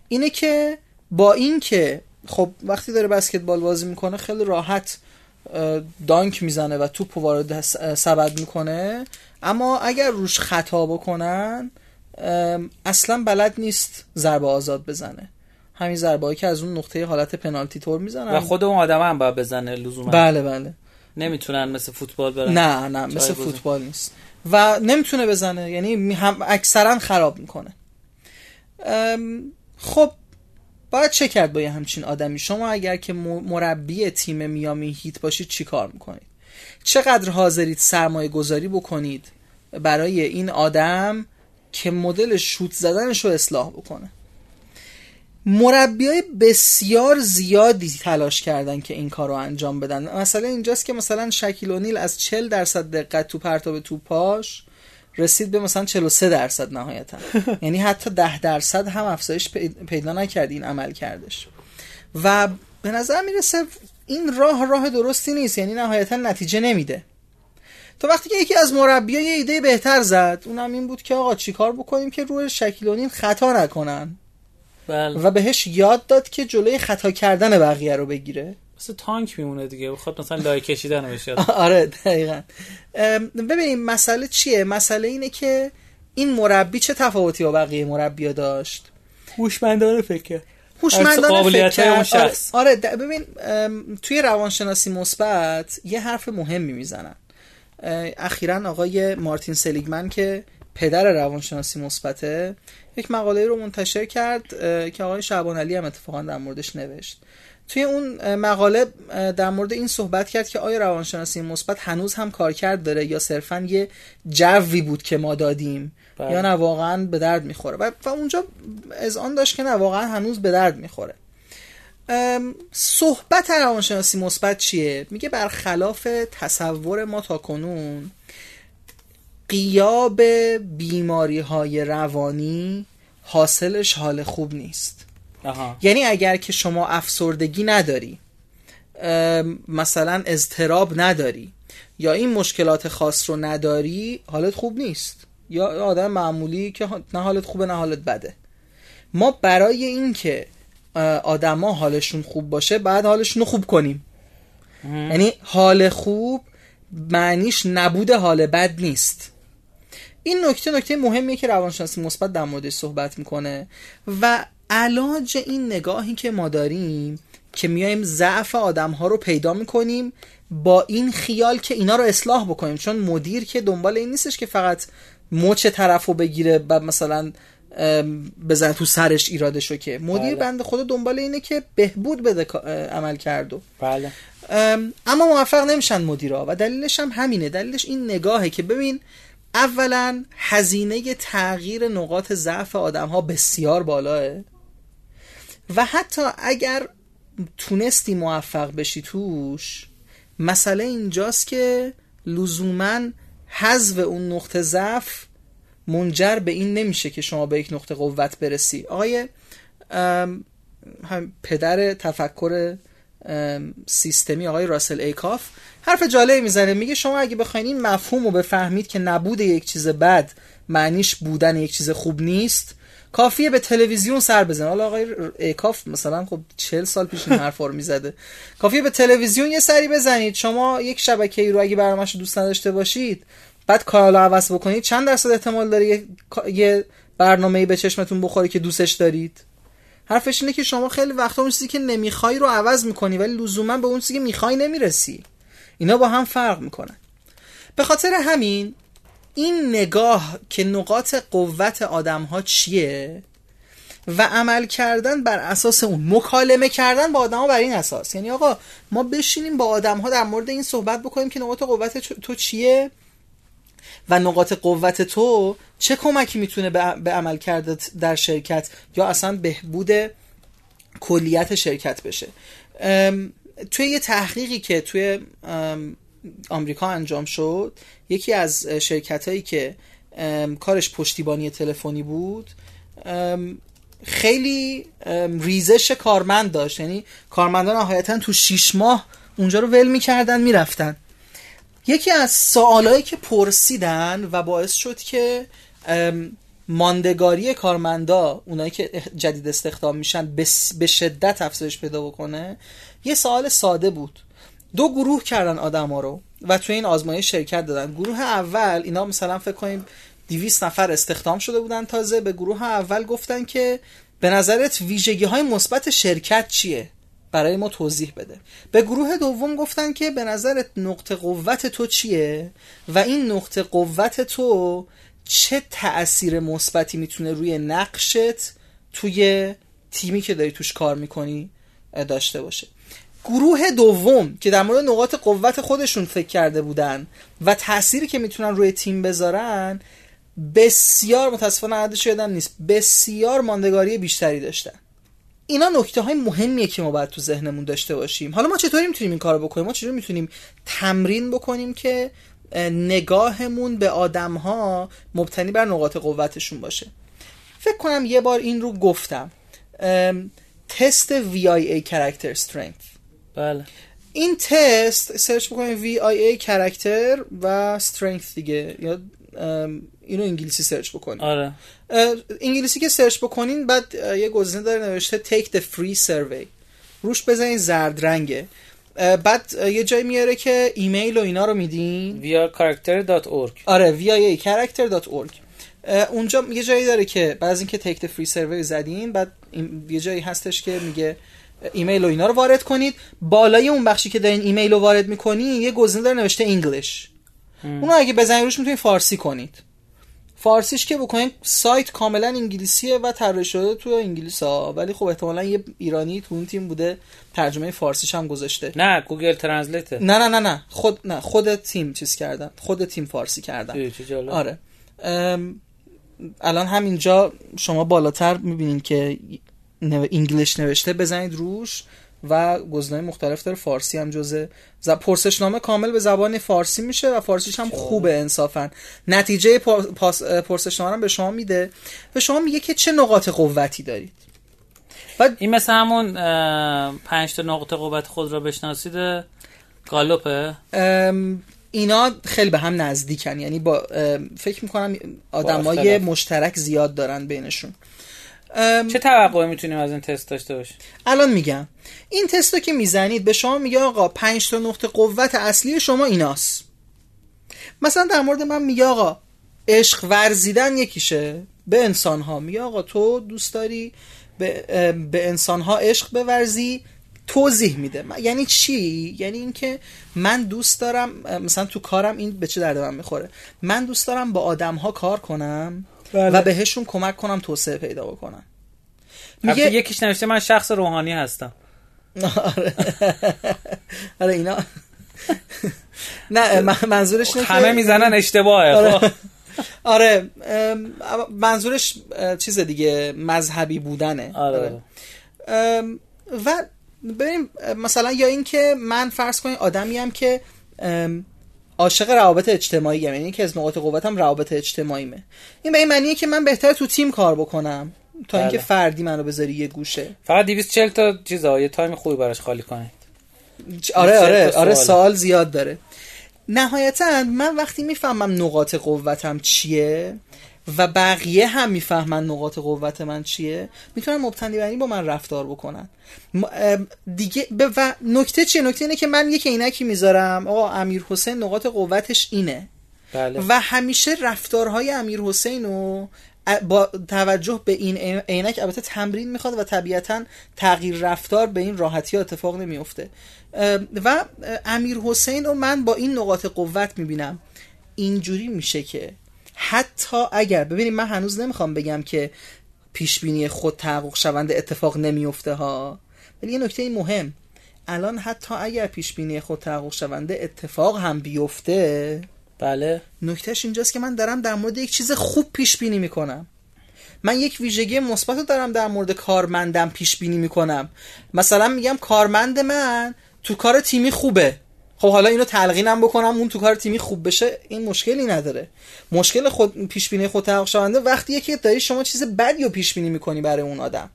اینه که با این که خب وقتی داره بسکتبال بازی می‌کنه خیلی راحت دانک می‌زنه و توپ وارد سبد می‌کنه. اما اگر روش خطا بکنن اصلا بلد نیست ضربه آزاد بزنه. همین ضربه که از اون نقطه حالت پنالتی طور می‌زنن. و خود اون آدم هم باید بزنه لزوما. بله بله. نمی‌تونن مثل فوتبال برن. نه نه مثل فوتبال نیست. و نمی‌تونه بزنه. یعنی هم اکثرا خراب می‌کنه. خب باید چه کرد با یه همچین آدمی؟ شما اگر که مربی تیم میامی هیت باشید چی کار می‌کنید؟ چقدر حاضرید سرمایه گذاری بکنید برای این آدم که مدل شوت زدنش رو اصلاح بکنه؟ مربی های بسیار زیادی تلاش کردن که این کار رو انجام بدن. مثلا اینجاست که مثلا شکیل اونیل از 40 درصد دقت تو پرتاب تو پاش رسید به مثلا 43 درصد نهایتا. یعنی حتی 10 درصد هم افزایش پیدا نکرد این عمل کردش. و به نظر می‌رسه این راه راه درستی نیست یعنی نهایتا نتیجه نمیده. تو وقتی که یکی از مربی یه ایده بهتر زد اونم این بود که آقا چیکار بکنیم که روی شکیلونین خطا نکنن؟ بله. و بهش یاد داد که جلوی خطا کردن بقیه رو بگیره. مثل تانک میمونه دیگه. خب مثلا لای کشیدن بشه آره دقیقا. ببینیم مسئله چیه؟ مسئله اینه که این مربی چه تفاوتی با بقیه مربی داشت؟ هوشمندانه فکر هوشمندانه فکر اون شخص. آره, آره ببین توی روانشناسی مثبت یه حرف مهمی می‌زنن. اخیرا آقای مارتین سلیگمن که پدر روانشناسی مثبته یک مقاله رو منتشر کرد که آقای شعبان علی هم اتفاقا در موردش نوشت. توی اون مقاله در مورد این صحبت کرد که آیا روانشناسی مثبت هنوز هم کارکرد داره یا صرفا یه جوی بود که ما دادیم؟ بله. یا نه واقعا به درد می‌خوره. و, و اونجا از آن داشت که نه واقعا هنوز به درد می‌خوره. صحبت روانشناسی مثبت چیه؟ میگه برخلاف تصور ما تا کنون قیاب بیماری های روانی حاصلش حال خوب نیست. یعنی اگر که شما افسردگی نداری مثلا اضطراب نداری یا این مشکلات خاص رو نداری حالت خوب نیست. یا آدم معمولی که نه حالت خوبه نه حالت بده. ما برای اینکه آدما حالشون خوب باشه بعد حالشون رو خوب کنیم. یعنی حال خوب معنیش نبود حال بد نیست. این نکته نکته مهمیه که روانشناسی مثبت در موردش صحبت می‌کنه. و علاج این نگاهی که ما داریم که میایم ضعف آدم ها رو پیدا می‌کنیم با این خیال که اینا رو اصلاح بکنیم. چون مدیر که دنبال این نیستش که فقط مچ طرف رو بگیره و مثلا بزن تو سرش ایرادشو که. مدیر بله. بنده خدا دنبال اینه که بهبود بده عمل کردو بله. اما موفق نمیشن مدیرها و دلیلش هم همینه. دلیلش این نگاهه که ببین اولا هزینه تغییر نقاط ضعف آدم ها بسیار بالاه. و حتی اگر تونستی موفق بشی توش مسئله اینجاست که لزوما حذف اون نقطه ضعف منجر به این نمیشه که شما به یک نقطه قوت برسی. آقای پدر تفکر سیستمی آقای راسل ایکاف حرف جالبی می‌زنه. میگه شما اگه بخواین این مفهوم رو بفهمید که نبود یک چیز بد معنیش بودن یک چیز خوب نیست کافیه به تلویزیون سر بزن. حالا آقای ایکاف مثلا خب چهل سال پیش این حرفا رو می‌زده. کافیه به تلویزیون یه سری بزنید. شما یک شبکه ای رو اگه برنامه‌اش دوست نداشته باشید بعد کانال عوض بکنید. چند درصد احتمال داره یه, برنامه به چشمتون بخوره که دوستش دارید؟ حرفش اینه که شما خیلی وقتا اون چیزی که نمی‌خوای رو عوض می‌کنی ولی لزوما به اون چیزی که می‌خوای نمی‌رسی. اینا با هم فرق می‌کنن. به خاطر همین این نگاه که نقاط قوت آدم ها چیه و عمل کردن بر اساس اون مکالمه کردن با آدم ها بر این اساس. یعنی آقا ما بشینیم با آدم ها در مورد این صحبت بکنیم که نقاط قوت تو چیه و نقاط قوت تو چه کمکی می‌تونه به عمل کرده در شرکت یا اصلا بهبود کلیت شرکت بشه. توی یه تحقیقی که توی آمریکا انجام شد یکی از شرکت هایی که کارش پشتیبانی تلفنی بود خیلی ریزش کارمند داشت. یعنی کارمندان نهایتا تو شیش ماه اونجا رو ول می‌کردن می‌رفتن. یکی از سوالایی که پرسیدن و باعث شد که ماندگاری کارمندا اونایی که جدید استخدام میشن به شدت افزایش پیدا بکنه یه سوال ساده بود. دو گروه کردن آدما رو و توی این آزمایش شرکت دادن. گروه اول اینا مثلا فکر کنیم 200 نفر استخدام شده بودن تازه. به گروه اول گفتن که به نظرت ویژگی های مثبت شرکت چیه؟ برای ما توضیح بده. به گروه دوم گفتن که به نظرت نقطه قوت تو چیه؟ و این نقطه قوت تو چه تأثیر مثبتی می‌تونه روی نقشت توی تیمی که داری توش کار می‌کنی داشته باشه. گروه دوم که در مورد نقاط قوت خودشون فکر کرده بودن و تأثیری که می‌تونن روی تیم بذارن بسیار متاسفانه عددش یادم نیست. بسیار ماندگاری بیشتری داشتن. اینا نکته های مهمیه که ما باید تو ذهنمون داشته باشیم. حالا ما چطوری می‌تونیم این کارو بکنیم؟ ما چطوری می‌تونیم تمرین بکنیم که نگاهمون به آدم ها مبتنی بر نقاط قوتشون باشه؟ فکر کنم یه بار این رو گفتم. تست VIA Character Strength. بله. این تست search بکنیم VIA Character و Strength دیگه یا اینو انگلیسی search بکنین آره. انگلیسی که search بکنین بعد یه گزینه داره نوشته take the free survey. روش بزنین زرد رنگه. بعد یه جایی میاره که ایمیل و اینا رو میدین. Via character.org آره via character.org اونجا یه جایی داره که بعد از اینکه take the free survey زدین بعد یه جایی هستش که میگه ایمیل و اینا رو وارد کنید. بالای اون بخشی که دارین ایمیل رو وارد می‌کنین یه گزینه داره نوشته English اونو اگه بزنید روش می‌تونید فارسی کنید. فارسیش که بکنید سایت کاملا انگلیسیه و طراحی شده تو انگلیس ها ولی خب احتمالا یه ایرانی تو اون تیم بوده. ترجمه فارسیش هم گذاشته. نه Google Translate. نه نه نه نه. خود نه خود تیم چیز کردن خود تیم فارسی کردن آره. الان همینجا شما بالاتر می‌بینید که انگلیش نوشته بزنید روش و گزینه‌های مختلف داره. فارسی هم جزه ز... پرسشنامه کامل به زبان فارسی میشه و فارسیش هم خوبه انصافا. نتیجه پرسشنامه هم به شما میده. به شما میگه که چه نقاط قوتی دارید. و این مثل همون پنج تا نقطه قوت خود را بشناسید. گالوپه. اینا خیلی به هم نزدیکن. یعنی با فکر می‌کنم آدمای مشترک زیاد دارن بینشون. چه توقعی می‌تونیم از این تست داشته باشیم؟ الان میگم. این تست رو که می‌زنید به شما میگه آقا پنج تا نقطه قوت اصلی شما ایناست. مثلا در مورد من میگه آقا عشق ورزیدن یکیشه. به انسان ها میگه آقا تو دوست داری به, به انسان ها عشق بورزی؟ توضیح میده. یعنی چی؟ یعنی اینکه من دوست دارم مثلا تو کارم این به چه درد من می‌خوره؟ من دوست دارم با آدم ها کار کنم. بله. و بهشون کمک کنم توسعه پیدا بکنم میگه یکیش نوشته من شخص روحانی هستم آره آره اینا نه منظورش اینه همه می‌زنن اشتباهه آره, خب. آره منظورش چیز دیگه مذهبی بودنه آره. و ببینیم مثلا یا اینکه من فرض کنیم آدمی هم که عاشق روابط اجتماعی هم. یعنی که از نقاط قوتم روابط اجتماعیمه این به این معنیه که من بهتر تو تیم کار بکنم تا اینکه بله. فردی منو بذاری یه گوشه فقط 240 تا چیزا یه تایم خوبی براش خالی کنید آره آره آره سوال زیاد داره نهایتا من وقتی می‌فهمم نقاط قوتم چیه و بقیه هم می‌فهمن نقاط قوت من چیه می‌تونن مبتنی بر با من رفتار بکنن. دیگه و نکته چیه؟ نکته اینه که من یک عینکی می‌ذارم. آقا امیر حسین نقاط قوتش اینه. بله. و همیشه رفتارهای امیر حسین رو با توجه به این عینک البته تمرین می‌خواد و طبیعتا تغییر رفتار به این راحتی ها اتفاق نمیفته و امیر حسین رو من با این نقاط قوت می‌بینم. اینجوری میشه که حتی اگر ببینیم من هنوز نمی‌خوام بگم که پیش بینی خود تحقق شونده اتفاق نمیفته ها. ولی یه نکته مهم. الان حتی اگر پیش بینی خود تحقق شونده اتفاق هم بیفته بله. نکتهش اینجاست که من دارم در مورد یک چیز خوب پیش بینی می‌کنم. من یک ویژگی مثبت رو دارم در مورد کارمندم پیش بینی می‌کنم. مثلا میگم کارمند من تو کار تیمی خوبه. خب حالا اینو تلقینم بکنم اون تو کار تیمی خوب بشه این مشکلی نداره. مشکل خود پیش بینی خود تحقق شونده وقتیه که داری شما چیز بدی رو پیش بینی می‌کنی برای اون آدم.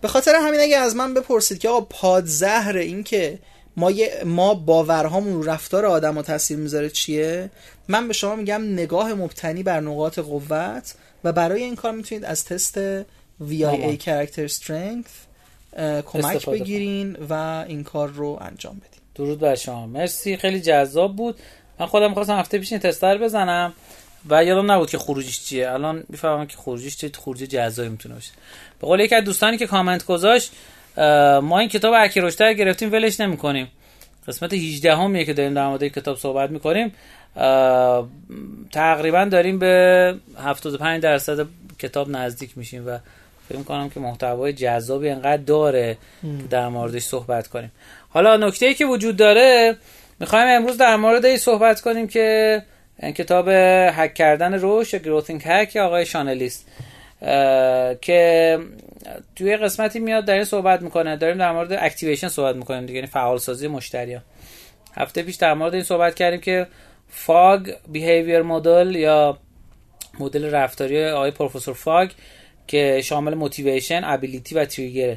به خاطر همین اگه از من بپرسید که آقا پادزهر این که ما, ما باورهامون رو رفتار آدم رو تاثیر می‌ذاره چیه؟ من به شما میگم نگاه مبتنی بر نقاط قوت و برای این کار می‌تونید از تست VIA Character Strength کمک بگیرین و این کار رو انجام بدین. درود بر شما. مرسی خیلی جذاب بود. من خودم می‌خواستم هفته پیش این تستر بزنم و یادم نبود که خروجیش چیه. الان می‌فهمم که خروجیش چیه خروج جذابی می‌تونه باشه. به قول یکی از دوستانی که کامنت گذاشت ما این کتاب روشتر گرفتیم ولش نمی‌کنیم. قسمت 18 همیه که داریم در مورد کتاب صحبت می‌کنیم. تقریبا داریم به 75 درصد کتاب نزدیک میشیم و فکر کنم که محتوای جذابی انقدر داره که در موردش صحبت کنیم. حالا نکته ای که وجود داره می‌خوایم امروز در مورد این صحبت کنیم که کتاب هک کردن رشد growth hacking آقای شان الیسه که توی قسمتی میاد در این صحبت می‌کنه. داریم در مورد activation صحبت می‌کنیم دیگه یعنی فعال سازی مشتری هفته پیش در مورد این صحبت کردیم که فاگ بیهیویر مدل یا مدل رفتاری آقای پروفسور فاگ که شامل موتیویشن ابیلیتی و تریگر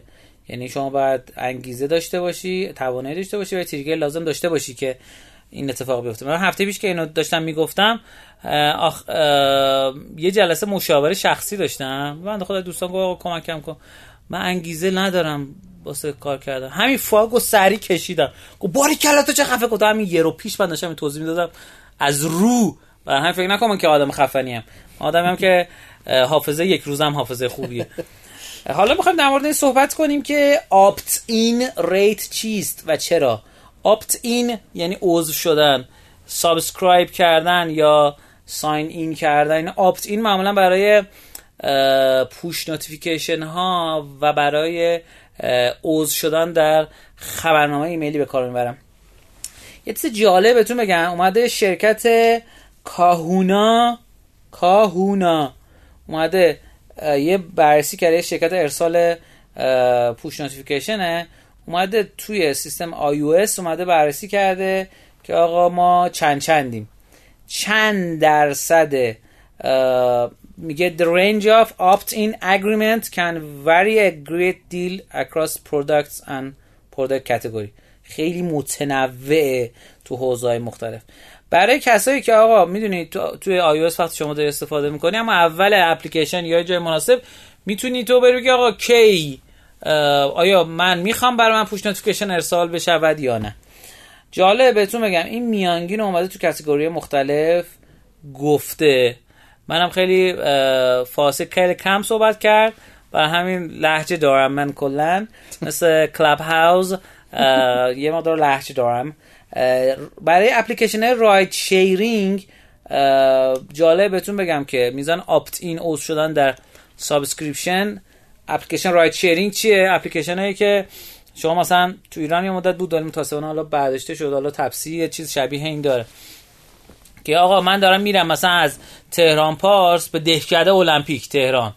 یعنی شما باید انگیزه داشته باشی توانایی داشته باشی و تریگر لازم داشته باشی که این اتفاق بیفته. من هفته پیش که اینو داشتم می‌گفتم آخ یه جلسه مشاوره شخصی داشتم. من خدا دوستان گفت کمکم کن. من انگیزه ندارم واسه کار کردم همین فاگ و سری کشیدم. گفت باری کلا تو چه خفه گفتم همین یه رو پیش من داشتم توضیح می‌دادم. از رو. و هم فکر نکنم که آدم خفنی هم آدمی هم که حافظه یک روزم حافظه خوبیه. حالا می‌خوایم در مورد این صحبت کنیم که آپت این ریت چیست و چرا؟ آپت این یعنی عضو شدن سابسکرایب کردن یا ساین این کردن. آپت این معمولا برای push notification ها و برای عضو شدن در خبرنامه ایمیلی به کار می‌برم. یه چیز جالب بهتون بگم. اومده شرکت Kahuna Kahuna. اومده یه بررسی کرده شرکت ارسال push notification ـه. اومده توی سیستم iOS اومده بررسی کرده که آقا ما چند چندیم. چند درصد میگه the range of opt-in agreement can vary a great deal across products and product category. خیلی متنوعه تو حوزه‌های مختلف. برای کسایی که آقا می‌دونید تو توی iOS وقتی شما داری استفاده می‌کنی اما اول اپلیکیشن یا جای مناسب می‌تونی تو بری آقا کی آیا من می‌خوام برای من push notification ارسال بشود یا نه؟ جالب بهتون بگم این میانگین اومده تو category مختلف گفته. منم خیلی فاصله خیلی کم صحبت کرد. بر همین لهجه دارم من کلا. مثل کلاب هاوس یه مقدار لهجه دارم. برای اپلیکیشن ride sharing جالب بهتون بگم که میزان opt-in عضو شدن در subscription. اپلیکیشن ride sharing چیه؟ اپلیکیشن هایی که شما مثلا تو ایران یه مدت بود داریم متاسفانه حالا برداشته شد حالا تپسی یه چیز شبیه این داره. که آقا من دارم میرم مثلا از تهران پارس به دهکده المپیک تهران.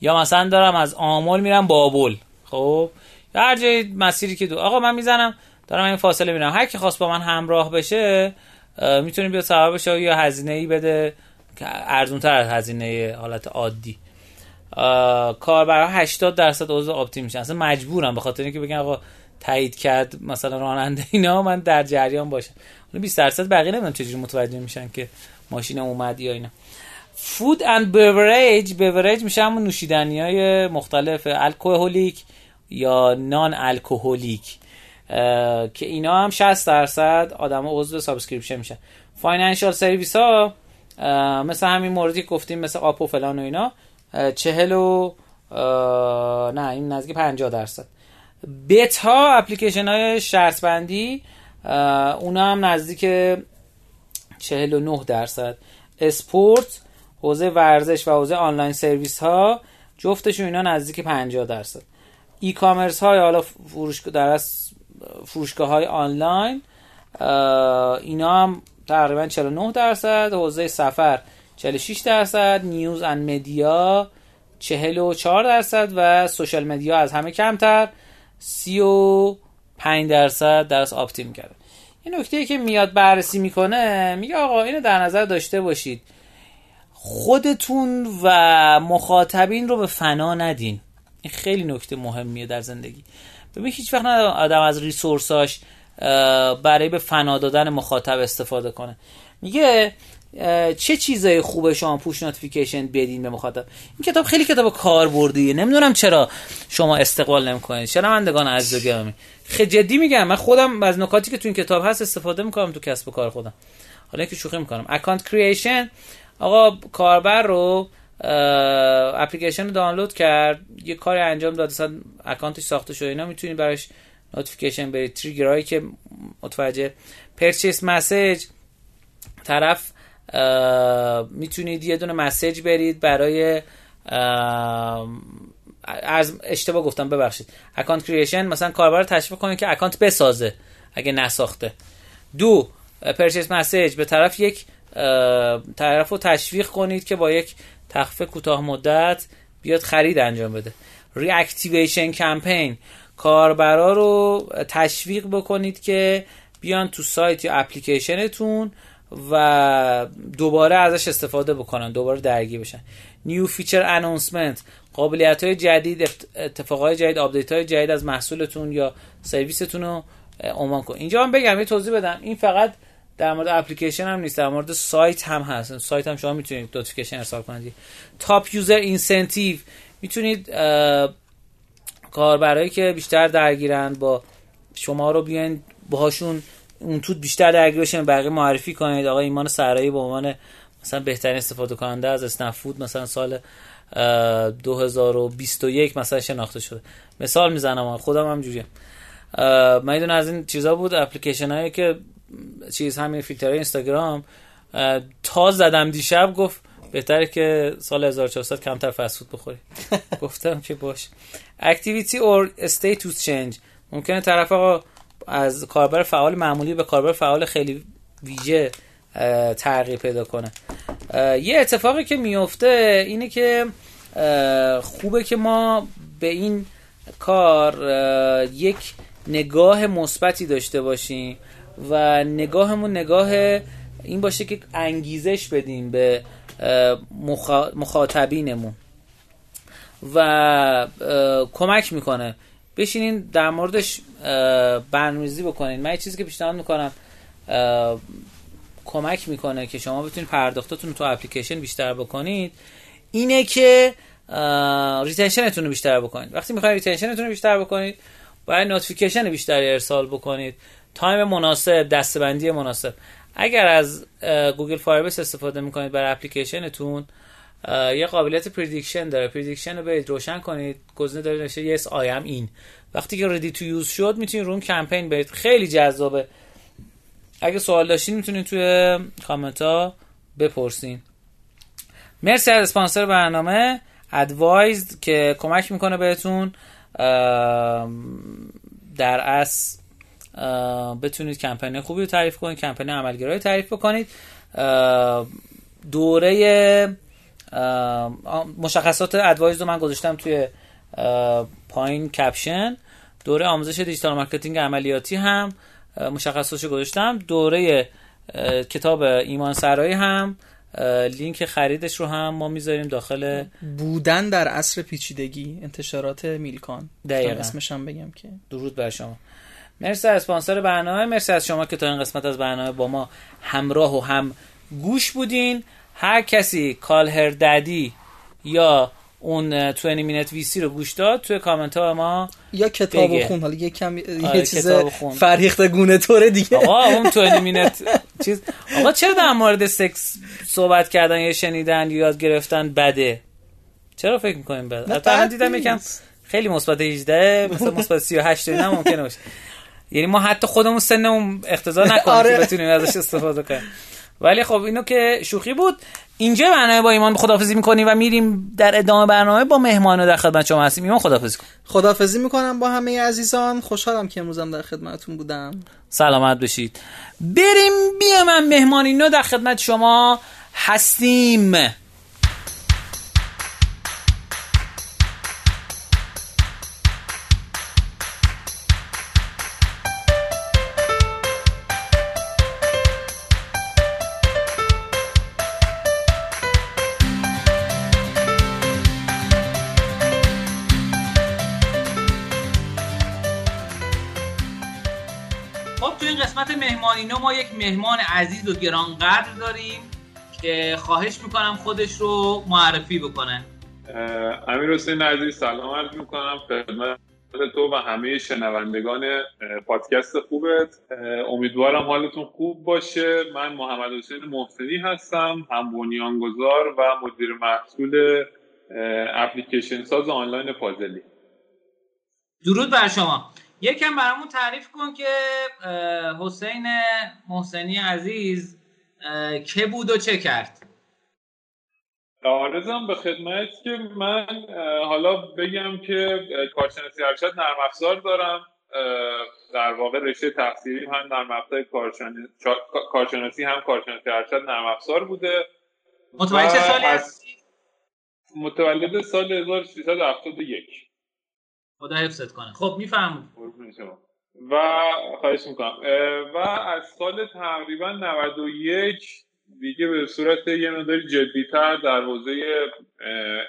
یا مثلا دارم از آمل میرم بابل. خب؟ هر جای مسیری که دو آقا من می‌زنم دارم این فاصله میرم هر کی خواست با من همراه بشه می‌تونه بیاد سوار بشه یا هزینه ای بده. که ارزون تر از هزینه حالت عادی. کاربرا 80 درصد عضو opt-in میشن. اصلا مجبورن به خاطر اینکه بگن آقا تایید کرد مثلا راننده اینا من در جریان باشم. اون 20 درصد بقیه نمی‌دونم چجوری متوجه میشن که ماشین اومد یا اینا. food and beverage beverage میشه همون نوشیدنی های مختلف alcoholic یا non-alcoholic که اینا هم 60 درصد آدم عضو subscription میشن. financial service ها مثل همین موردی گفتیم مثل آپ و فلان و اینا چهل و نه این نزدیک 50 درصد. بتا اپلیکیشن های شرط بندی اونا هم نزدیک 49 درصد. اسپورت حوزه ورزش و حوزه آنلاین سرویس ها جفتشون اینا نزدیک 50 درصد. ای کامرس های حالا فروشگاه در فروشگاه های آنلاین اینا هم تقریبا 49 درصد حوزه سفر 46 درصد نیوز ان مدیا 44 درصد و سوشال مدیا از همه کمتر 35 درصد درس آپتیم کرده. این نکته که میاد بررسی می‌کنه میگه آقا اینو در نظر داشته باشید. خودتون و مخاطبین رو به فنا ندین. این خیلی نکته مهمیه در زندگی. ببین هیچ وقت آدم از resource اش برای به فنا دادن مخاطب استفاده کنه. میگه چه چیزای خوبه شما push notification بدین به مخاطب؟ این کتاب خیلی کتاب کاربردیه. نمی‌دونم چرا شما استقبال نمی‌کنید. شنوندگان عزیز و گرامی. خیلی جدی میگم من خودم از نکاتی که تو این کتاب هست استفاده می‌کنم تو کسب و کار خودم. حالا که شوخی می‌کنم. account creation آقا کاربر رو اپلیکیشن رو دانلود کرد. یه کاری انجام داد مثلا اکانتش ساخته شده اینا. می‌تونید براش notification برید trigger ایی که متوجه. purchase message طرف می‌تونید یه دونه message برید برای از اشتباه گفتم ببخشید. account creation مثلا کاربر تشویق کنید که اکانت بسازه اگه نساخته. دو purchase message به طرف یک طرف رو تشویق کنید که با یک تخفیف کوتاه مدت بیاد خرید انجام بده. reactivation campaign کاربرا رو تشویق بکنید که بیان تو سایت یا اپلیکیشنتون و دوباره ازش استفاده بکنن دوباره درگیر بشن. new feature announcement قابلیت های جدید اتفاق های جدید آپدیت های جدید از محصولتون یا سرویستون رو عنوان کن. اینجا هم بگم یه توضیح بدم. این فقط در مورد اپلیکیشن هم نیست در مورد سایت هم هست. سایت هم شما می‌تونید notification ارسال کنید. top user incentive می‌تونید کاربرایی که بیشتر درگیرن با شما رو بیاین باهاشون اون تو بیشتر درگیر بشین بقیه معرفی کنید. آقا ایمان سرایی به عنوان مثلا بهترین استفاده کننده از اسنپ‌فود مثلا سال 2021 مثلا شناخته شده. مثال می‌زنم خودم هم جوریه من از این چیزا بود اپلیکیشن هایی که چیز همین فیلتر اینستاگرام تا زدم دیشب گفت بهتره که سال 1400 کمتر فسفود بخوری. گفتم که باش. اکتیویتی اور استیتوس چنج ممکنه طرف آقا از کاربر فعال معمولی به کاربر فعال خیلی ویژه تغییر پیدا کنه. یه اتفاقی که میفته اینه که خوبه که ما به این کار یک نگاه مثبتی داشته باشیم. و نگاهمون نگاه این باشه که انگیزش بدیم به مخاطبینمون. و کمک می‌کنه. بشینین در موردش برنامه‌ریزی بکنین. من چیزی که پیشنهاد می‌کنم کمک می‌کنه که شما بتونید پرداختاتون تو اپلیکیشن بیشتر بکنید اینه که retention تون رو بیشتر بکنید. وقتی می‌خواید retention تون رو بیشتر بکنید باید notification بیشتری ارسال بکنید. time مناسب دسته‌بندی مناسب. اگر از گوگل Firebase استفاده می‌کنید برای اپلیکیشنتون یه قابلیت prediction داره. prediction رو برید روشن کنید. گزینه داره نشه yes I'm in. وقتی که ready to use شد می‌تونید روش کمپین برید. خیلی جذابه. اگه سوال داشتین می‌تونید توی کامنت ها بپرسین. مرسی از اسپانسر برنامه. ادوایز که کمک می‌کنه بهتون. در اصل بتونید کمپین خوبی رو تعریف کنید کمپین عملگرایی تعریف بکنید. دوره مشخصات ادوایز رو من گذاشتم توی پایین کپشن. دوره آموزش digital marketing عملیاتی هم مشخصاتش گذاشتم. دوره کتاب ایمان سرایی هم لینک خریدش رو هم ما می‌ذاریم داخل بودن در عصر پیچیدگی انتشارات میلکان. دقیقا. اسمش هم بگم که. درود بر شما. مرسی از اسپانسر برنامه. مرسی از شما که تا این قسمت از برنامه با ما همراه و هم گوش بودین. هر کسی کال هر ددی یا اون 20 مینت ویسی رو گوش داد توی کامنت ها ما یا کتاب و خون. حالا یه کم یه چیز فرهیخته گونه طوره دیگه. آقا اون 20 مینت چیز آقا چرا در مورد سکس صحبت کردن یا شنیدن یا یاد گرفتن بده؟ چرا فکر می‌کنیم بده؟ حتی دیدم یکم خیلی مثبت 18 مثلا مثبت 38 نه ممکنه باشه. یعنی ما حتی خودمون سنمون اقتضا نکنیم آره. که بتونیم ازش استفاده کنیم. ولی خب اینو که شوخی بود. اینجا برنامه با ایمان خدافزی می‌کنیم و میریم در ادامه برنامه با مهمان در خدمت شما هستیم. ایمان خدافزی کن. خدافزی می‌کنم با همه عزیزان. خوشحالم که امروزم در خدمتتون بودم. سلامت بشید. بریم بیا من مهمان اینو در خدمت شما هستیم. ما یک مهمان عزیز و گرانقدر داریم که خواهش می‌کنم خودش رو معرفی بکنه. امیر حسین عزیز سلام عرض می‌کنم. خدمت تو و همه شنوندگان پادکست خوبت. امیدوارم حالتون خوب باشه. من محمد حسین محسنی هستم هم بنیانگذار و مدیر محصول اپلیکیشن ساز آنلاین پازلی. درود بر شما. یکم برامون تعریف کن که حسین محسنی عزیز که بود و چه کرد؟ آرزم به خدمت که من حالا بگم که کارشناسی ارشد نرم افزار دارم. در واقع رشته تحصیلی هم نرم افزار کارشناسی هم کارشناسی ارشد نرم افزار بوده. متولد چه سالی هستی؟ متولد سال 1371 خدا حفظت کنه. خب میفهم. و خواهش می‌کنم. و از سال تقریبا 91 دیگه به صورت یه مقدار جدیتر در حوزه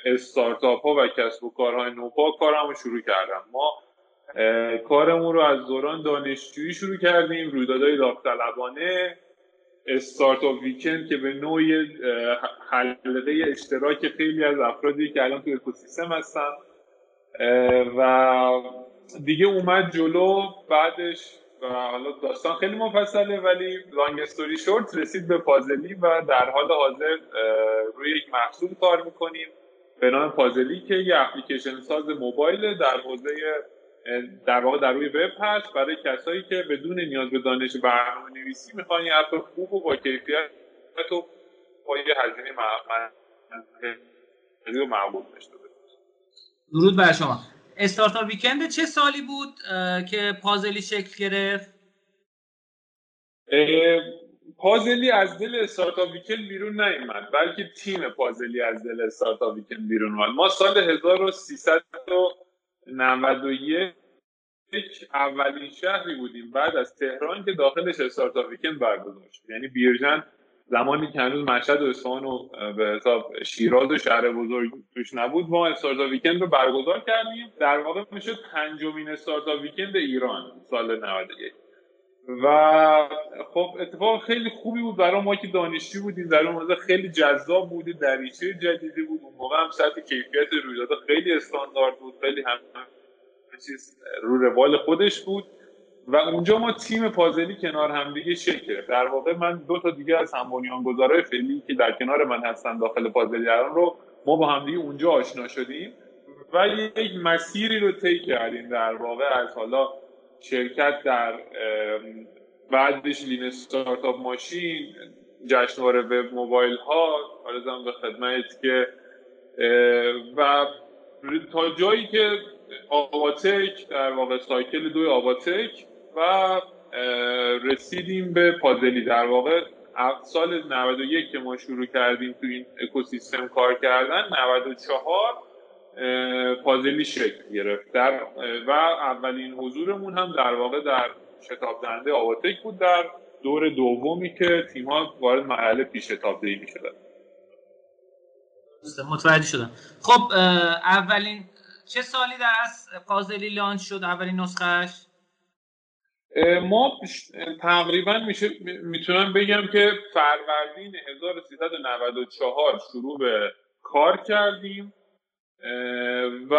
استارتاپ ها و کسب و کارهای نوپا کارمو شروع کردم. ما کارمون رو از دوران دانشجویی شروع کردیم رویدادهای داوطلبانه استارتاپ ویکند که به نوعی حلقه اشتراک خیلی از افرادی که الان تو اکوسیستم هستن. و دیگه اومد جلو بعدش و حالا داستان خیلی مفصله ولی لانگ استوری شورت رسید به پازلی و در حال حاضر روی یک محصول کار می‌کنیم به نام پازلی که یه اپلیکیشن ساز موبایل در حوزه در واقع در روی وب هست. برای کسایی که بدون نیاز به دانش برنامه نویسی می‌خوان یه اپ خوب و با کیفیت و با یه هزینه معقول داشته درود بر شما. استارتاپ ویکند چه سالی بود که پازلی شکل گرفت؟ پازلی از دل استارتاپ ویکند بیرون نیومد بلکه تیم پازلی از دل استارتاپ ویکند بیرون اومد. ما سال 1391 اولین شهری بودیم بعد از تهران که داخلش استارتاپ ویکند برگزار شد. یعنی بیرجن زمانی که هنوز مشهد و اصفهان و به حساب شیراز و شهر بزرگ توش نبود ما استارتا ویکند رو برگزار کردیم. در واقع می‌شد پنجمین استارتا ویکند ایران سال 91 و خب اتفاق خیلی خوبی بود برای ما که دانشجو بودیم. در اون موقع خیلی جذاب بودی دریچه جدیدی بود. اون موقع هم سطح کیفیت رویداد خیلی استاندارد بود. خیلی هم چیز رو روال خودش بود. و اونجا ما تیم پازلی کنار همدیگه شکل. در واقع من دو تا دیگه از هم گذاره فعلی که در کنار من هستن داخل پازلی رو ما با همدیگه اونجا آشنا شدیم و یک مسیری رو طی کردیم در واقع از حالا شرکت در بعدش لین استارتاپ ماشین جشنواره وب موبایل ها آرزم به خدمت که و تا جایی که آواتک در واقع سایکل دوی آواتک و رسیدیم به پازلی. در واقع سال 91 که ما شروع کردیم تو این اکوسیستم کار کردن 94 پازلی شکل گرفت. در و اولین حضورمون هم در واقع در شتاب دهنده آواتک بود. در دور دومی که تیم ها وارد مرحله پیش شتاب دهی می متوجه شدم. خب اولین چه سالی در از پازلی لانچ شد؟ اولین نسخهش ما تقریبا میشه می‌تونم بگم که فروردین 1394 شروع به کار کردیم و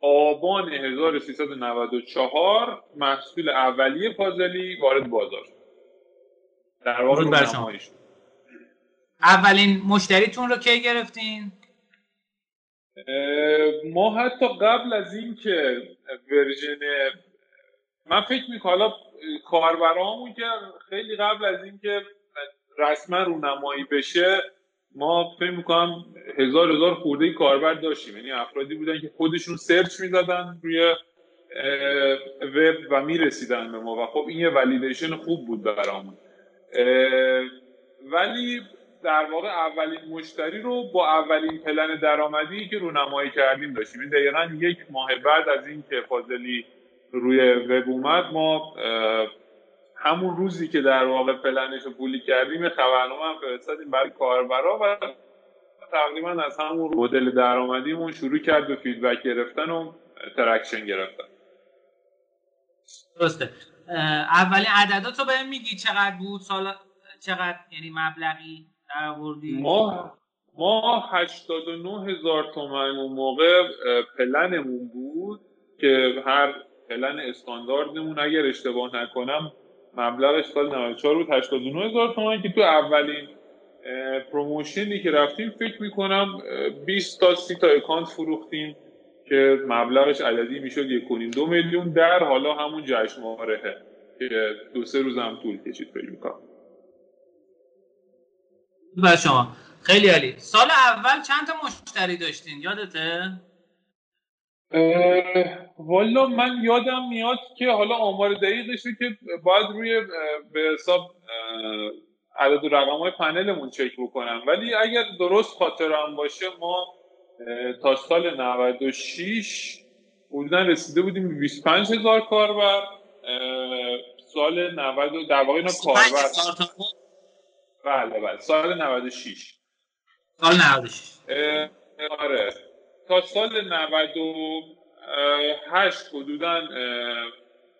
آبان 1394 محصول اولیه پازلی وارد بازار شد. در واقع اولین مشتریتون رو کی گرفتین؟ ما حتی قبل از اینکه ورژن من فکر می‌کنم حالا کاربرامون که خیلی قبل از اینکه رسما رونمایی بشه ما فکر می‌کنم هزار هزار خورده کاربر داشتیم. یعنی افرادی بودن که خودشون سرچ می‌زدن روی وب و می‌رسیدن به ما. و خب این یه ولیدیشن خوب بود برامون. ولی در واقع اولین مشتری رو با اولین پلن درآمدی که رونمایی کردیم داشتیم. این دقیقا یک ماه بعد از اینکه فاضلی روی وب اومد ما همون روزی که در واقع پلنش رو پولی کردیم خبرنامه هم فرستادیم برای کاربرا و تقریبا از همون مدل درآمدیمون شروع کرد به فیدبک گرفتن و traction گرفتن. درسته. اولین عددات رو بهم میگی چقدر بود؟ سال چقدر؟ یعنی مبلغی در ما ما 89 هزار تومن اون موقع پلنمون بود که هر پلن استانداردمون اگر اشتباه نکنم مبلغش سال 94 بود 89 هزار تومن که تو اولین promotion ی که رفتیم فکر می‌کنم 20 تا 30 تا اکانت فروختیم که مبلغش عددی می‌شد یک دو میلیون در حالا همون جشنوارهه که دو سه روز هم طول کشید فکر می‌کنم. بر شما. خیلی عالی. سال اول چند تا مشتری داشتین؟ یادته؟ والا من یادم میاد که حالا آمار دقیقش که باید روی به حساب عدد و رقم های پنلمون چک بکنم. ولی اگر درست خاطرم باشه ما تا سال 96 حدودا رسیده بودیم به 25 هزار کاربر. سال 90 در واقع اینا کاربر بله بله. سال 96 سال 96 آره. تا سال 98 حدودا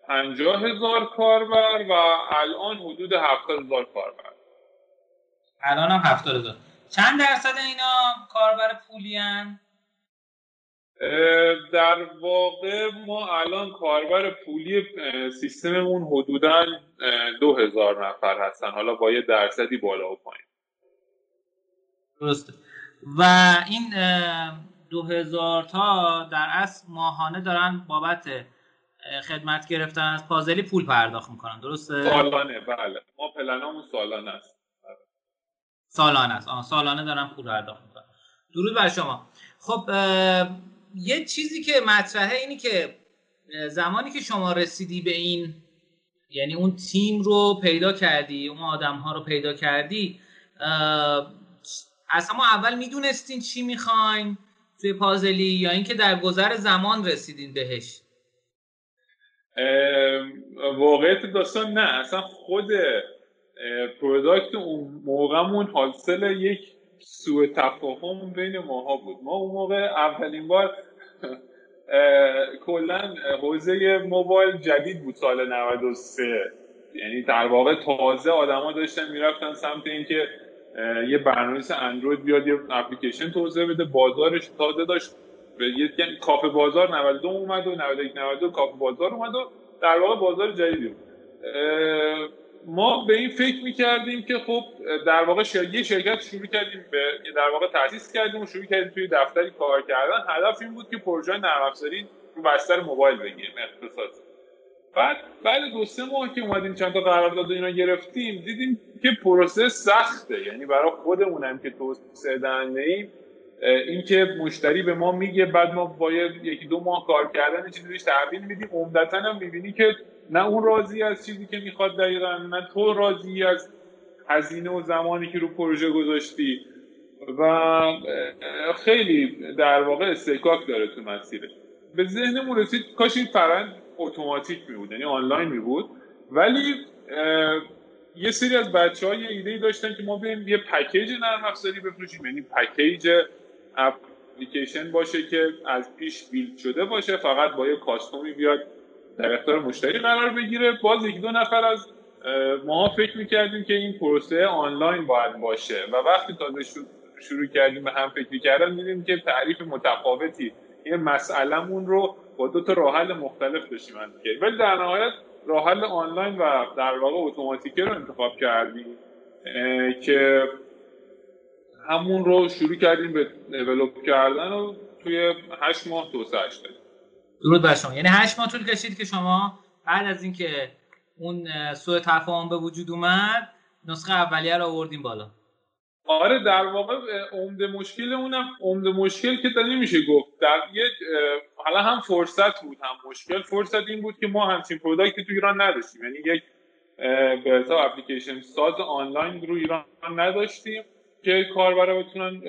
50 هزار کاربر و الان حدود 70 هزار کاربر. الان هم 70 هزار. چند درصد اینا کاربر پولی هن؟ در واقع ما الان کاربر پولی سیستممون حدودا دو هزار نفر هستن. حالا با یه درصدی بالا و پایین. درسته. و این دو هزار تا در اصل ماهانه دارن بابت خدمت گرفتن از پازلی پول پرداخت می‌کنن درسته؟ سالانه بله. ما پلنامون سالانه است. سالانه است. آه سالانه دارن پول پرداخت می‌کنن. درود بر شما. خب یه چیزی که مطرحه اینی که زمانی که شما رسیدی به این یعنی اون تیم رو پیدا کردی اون آدم ها رو پیدا کردی اصلا ما اول می‌دونستین چی می‌خواین توی پازلی یا اینکه در گذر زمان رسیدین بهش؟ واقعیت داستان نه. اصلا خود پروداکت اون موقعمون حاصل یک سوء تفاهم بین ماها بود. ما اون موقع اولین بار کلا حوزه موبایل جدید بود سال 93 یعنی در واقع تازه آدما داشتن می‌رفتن سمت اینکه یه برنامه‌نویس اندروید بیاد یه اپلیکیشن توسعه بده. بازارش تازه داشت یعنی کافه بازار 92 اومد و 91 92 کافه بازار اومد و در واقع بازار جدیدی بود. ما به این فکر می‌کردیم که خب در واقع یه شرکت شروع کردیم به در واقع تاسیس کردیم و شروع کردیم توی دفتری کار کردن. هدف این بود که پروژه نرم افزاری رو بستر موبایل بگیریم اختصاص بعد بعد دو سه ماه که اومدیم چند تا قرارداد اینا گرفتیم دیدیم که پروسه سخته. یعنی برای خودمونم که توسعه دهنده ایم اینکه مشتری به ما میگه بعد ما باید یکی دو ماه کار کردن چیزی بهش تحویل میدیم عمدتا هم می‌بینی که نه اون راضی از چیزی که می‌خواد دقیقا نه تو راضی از هزینه و زمانی که رو پروژه گذاشتی. و خیلی در واقع استکاک داره تو مسیرش به ذهنمون رسید کاش این فرند اتوماتیک می بود یعنی آنلاین می بود. ولی یه سری از بچه های ایده داشتن که ما بریم یه پکیج نرم افزاری بفروشیم. یعنی پکیج اپلیکیشن باشه که از پیش بیلد شده باشه فقط با یه کاستومی بیاد در اختیار مشتری قرار بگیره. باز یک دو نفر از ما فکر می‌کردیم که این پروسه آنلاین باید باشه و وقتی تازه شروع کردیم به هم فکر کردن دیدیم که تعریف متفاوتی. این مسئلهمون رو با دو تا راه مختلف داشتیم ولی در نهایت راه آنلاین و در واقع اتوماتیکه رو انتخاب کردیم که همون رو شروع کردیم به دیولپ کردن و توی هشت ماه توسعهش دادیم درود بر شما. یعنی هشت ماه طول کشید که شما بعد از اینکه اون سوء تفاهم به وجود اومد نسخه اولیه رو آوردیم بالا. آره در واقع عمده مشکل اونم. عمده مشکل که تا نمیشه گفت. در یک حالا هم فرصت بود هم مشکل. فرصت این بود که ما همچین پروداکتی تو ایران نداشتیم. یعنی یک به حساب اپلیکیشن ساز آنلاین رو ایران نداشتیم که کاربرا بتونن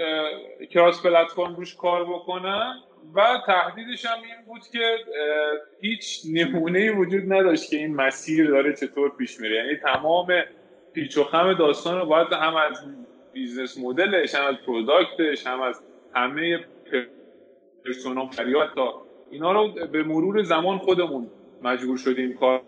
cross platform روش کار بکنن. و تهدیدش هم این بود که هیچ نمونه وجود نداشت که این مسیر داره چطور پیش میره. یعنی تمام پیچ و خم داستان رو باید هم از business model ش هم از product ش هم از همه persona فریاد تا اینا رو به مرور زمان خودمون مجبور شدیم کار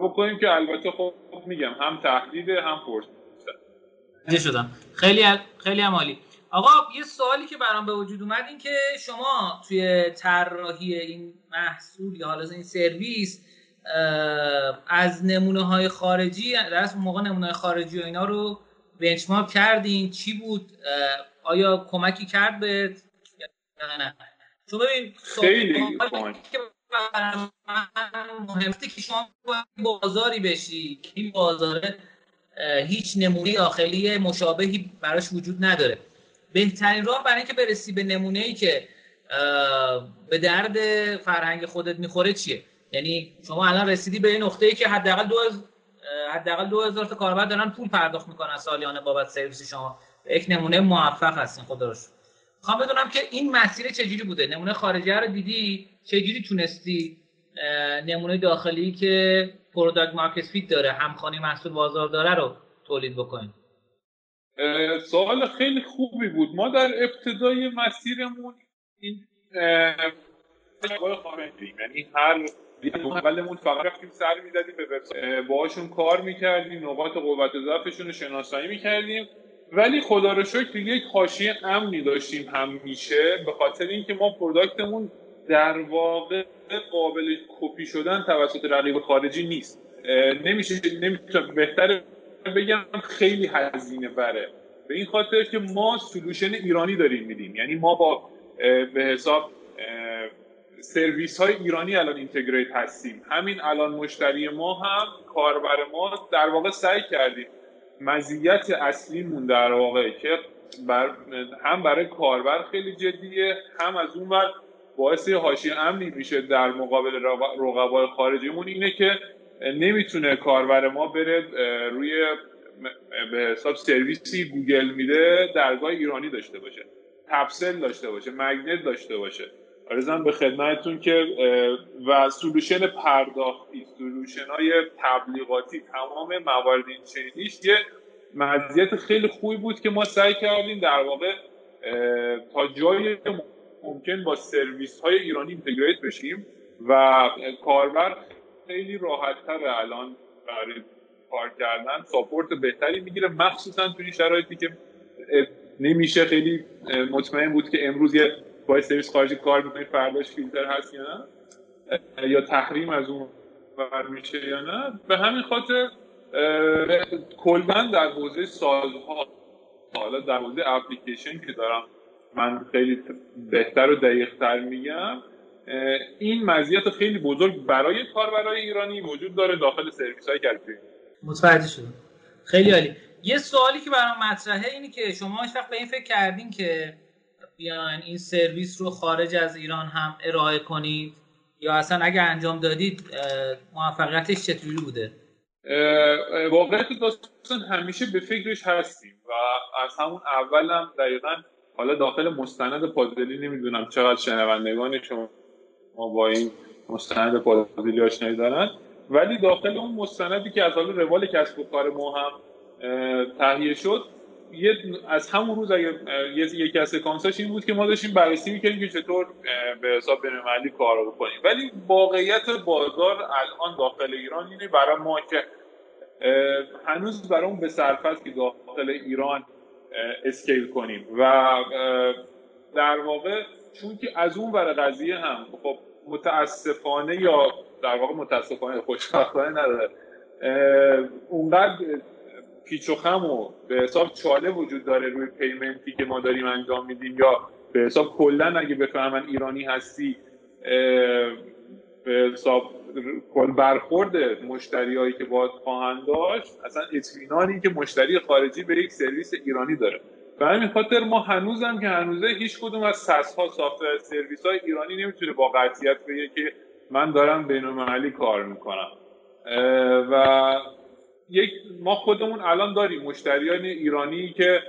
بکنیم که البته خب میگم هم تهدید هم فرصت. شدم. خیلی خیلی عمالی آقا یه سوالی که برام به وجود اومد این که شما توی طراحی این محصول یا حالا این سرویس از نمونه های خارجی در موقع نمونه های خارجی و اینا رو بنچمارک کردین؟ چی بود؟ آیا کمکی کرد به نه؟ چون ببین خیلی مهمه که شما بازاری بشی. این بازار هیچ نمونه داخلی مشابهی براش وجود نداره. بهترین راه برای اینکه برسی به نمونه ای که به درد فرهنگ خودت می‌خوره چیه؟ یعنی شما الان رسیدی به این نقطه ای که حداقل دو حداقل 2000 تا کاربر دارن پول پرداخت می‌کنن سالیانه بابت سرویس شما. یک نمونه موفق هستین. خدا رو می‌خوام بدونم که این مسیر چجوری بوده؟ نمونه خارجی رو دیدی؟ چجوری تونستی؟ نمونه داخلی که product market fit داره همخوانی محصول بازار داره رو تولید بکنید سوال خیلی خوبی بود. ما در ابتدای مسیرمون این یعنی هر اولمون فقط رفتیم سر می‌دادیم به وبسایت. باهاشون کار می‌کردیم نقاط قوت ضعفشون رو شناسایی می‌کردیم. ولی خدا رو شکر یک حاشیه امنی داشتیم همیشه. به خاطر اینکه ما product مون در واقع قابل کپی شدن توسط رقیب خارجی نیست. نمیشه نمی‌تونم بهتر بگم خیلی هزینه بره. به این خاطر که ما solution ایرانی داریم میدیم. یعنی ما با به حساب سرویس های ایرانی الان integrate هستیم. همین الان مشتری ما هم کاربر ما در واقع سعی کردیم مزیت اصلیمون در واقع که بر هم برای کاربر خیلی جدیه هم از اون ور باعث حاشیه امنی میشه در مقابل رقبای خارجیمون. اینه که نمی‌تونه کاربر ما بره روی به حساب سرویسی گوگل میده درگاه ایرانی داشته باشه تپسل داشته باشه مگنت داشته باشه. ارزم به خدمتتون که و solution پرداختی solution های تبلیغاتی تمام موارد این چنینیش یه مزیت خیلی خوبی بود که ما سعی کردیم در واقع تا جای ممکن با سرویس های ایرانی integrate بشیم و کاربر خیلی راحت الان برای کار کردن support بهتری می‌گیره. مخصوصا توی شرایطی که نمیشه خیلی مطمئن بود که امروز یه با سرویس خارجی کار می‌کنید فرداش فیلتر هست یا نه؟ یا تحریم از اون بر میشه یا نه؟ به همین خاطر کلا در حوزه سازها حالا در حوزه اپلیکیشن که دارم من خیلی بهتر و دقیقتر میگم این مزیت خیلی بزرگ برای کاربرای ایرانی وجود داره داخل سرویس های کلپی متوجه شدم. خیلی عالی. یه سوالی که برام مطرحه اینی که شما هیچ وقت به این فکر کردین که بیان این سرویس رو خارج از ایران هم ارائه کنید؟ یا اصلا اگر انجام دادید موفقیتش چطوری بوده؟ واقعیت داستان همیشه به فکرش هستیم و از همون اولم دقیقا حالا داخل مستند پازلی نمی‌دونم چقدر شنوندگان شما با این مستند پازلی آشنایی دارن. ولی داخل اون مستندی که از حالا روال کسب و کار ما هم تهیه شد یه از همون روز اگه یکی از سکانساش این بود که ما داشتیم بررسی می‌کردیم که چطور به حساب بین‌المللی کار بکنیم. ولی واقعیت بازار الان داخل ایران اینه برای ما که هنوز برای به صرف که داخل ایران اسکیل کنیم. و در واقع چون که از اون ور قضیه هم خب متاسفانه یا در واقع متاسفانه خوشبختانه نداره. اونقدر پیچ و خم و به حساب چاله وجود داره روی payment ی که ما داریم انجام میدیم یا به حساب کلا اگه بفهمن ایرانی هستی به حساب کل برخورد مشتریایی که باید خواهند داشت اصلا اطمینانی که مشتری خارجی به یک سرویس ایرانی داره. به همین خاطر ما هنوزم که هنوزه هیچ کدوم از SaaS ها software service های ایرانی نمی‌تونه با قطعیت بگه که من دارم بین کار می‌کنم. و یک ما خودمون الان داریم مشتریان ایرانی که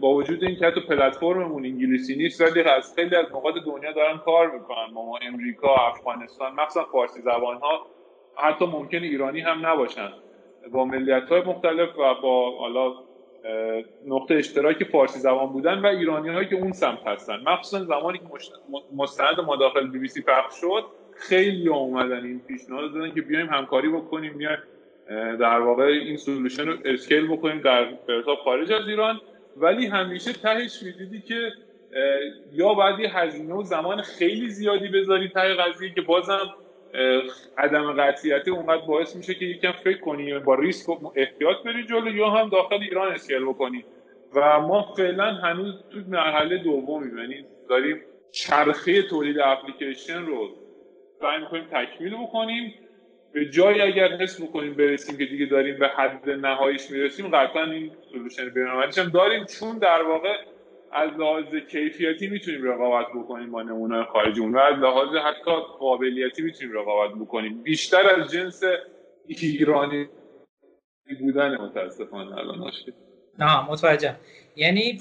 با وجود این که حتی پلتفرممون انگلیسی نیست ولی از خیلی از نقاط دنیا دارن کار می‌کنن. ما امریکا افغانستان مخصوصا فارسی زبان ها حتی ممکن ایرانی هم نباشن. با ملیت های مختلف و با حالا نقطه اشتراک فارسی زبان بودن و ایرانی هایی که اون سمت هستن. مخصوصا زمانی که مستند ما داخل بی بی سی پخش شد خیلی اومدن این پیشنهاد دادن که بیایم همکاری بکنیم بیایم در واقع این solution رو scale بکنیم به حساب خارج از ایران. ولی همیشه تهش می‌دیدی که یا باید یه هزینه و زمان خیلی زیادی بذاری ته قضیه که بازم عدم قطعیت اونقدر باعث میشه که یکم فکر کنی با ریسک و احتیاط بری جلو یا هم داخل ایران scale بکنی. و ما فعلا هنوز تو مرحله دومی یعنی داریم چرخه تولید اپلیکیشن رو سعی می‌کنیم تکمیل بکنیم. به جایی اگر حس بکنیم برسیم که دیگه داریم به حد نهاییش می‌رسیم قطعا این سولوشن بینالمللیش هم داریم چون در واقع از لحاظ کیفیتی می‌تونیم رقابت بکنیم با نمونه خارجی. و از لحاظ حتی قابلیتی می‌تونیم رقابت بکنیم. بیشتر از جنس ایرانی بودن متاسفانه الان ناشید نه متوجهم. یعنی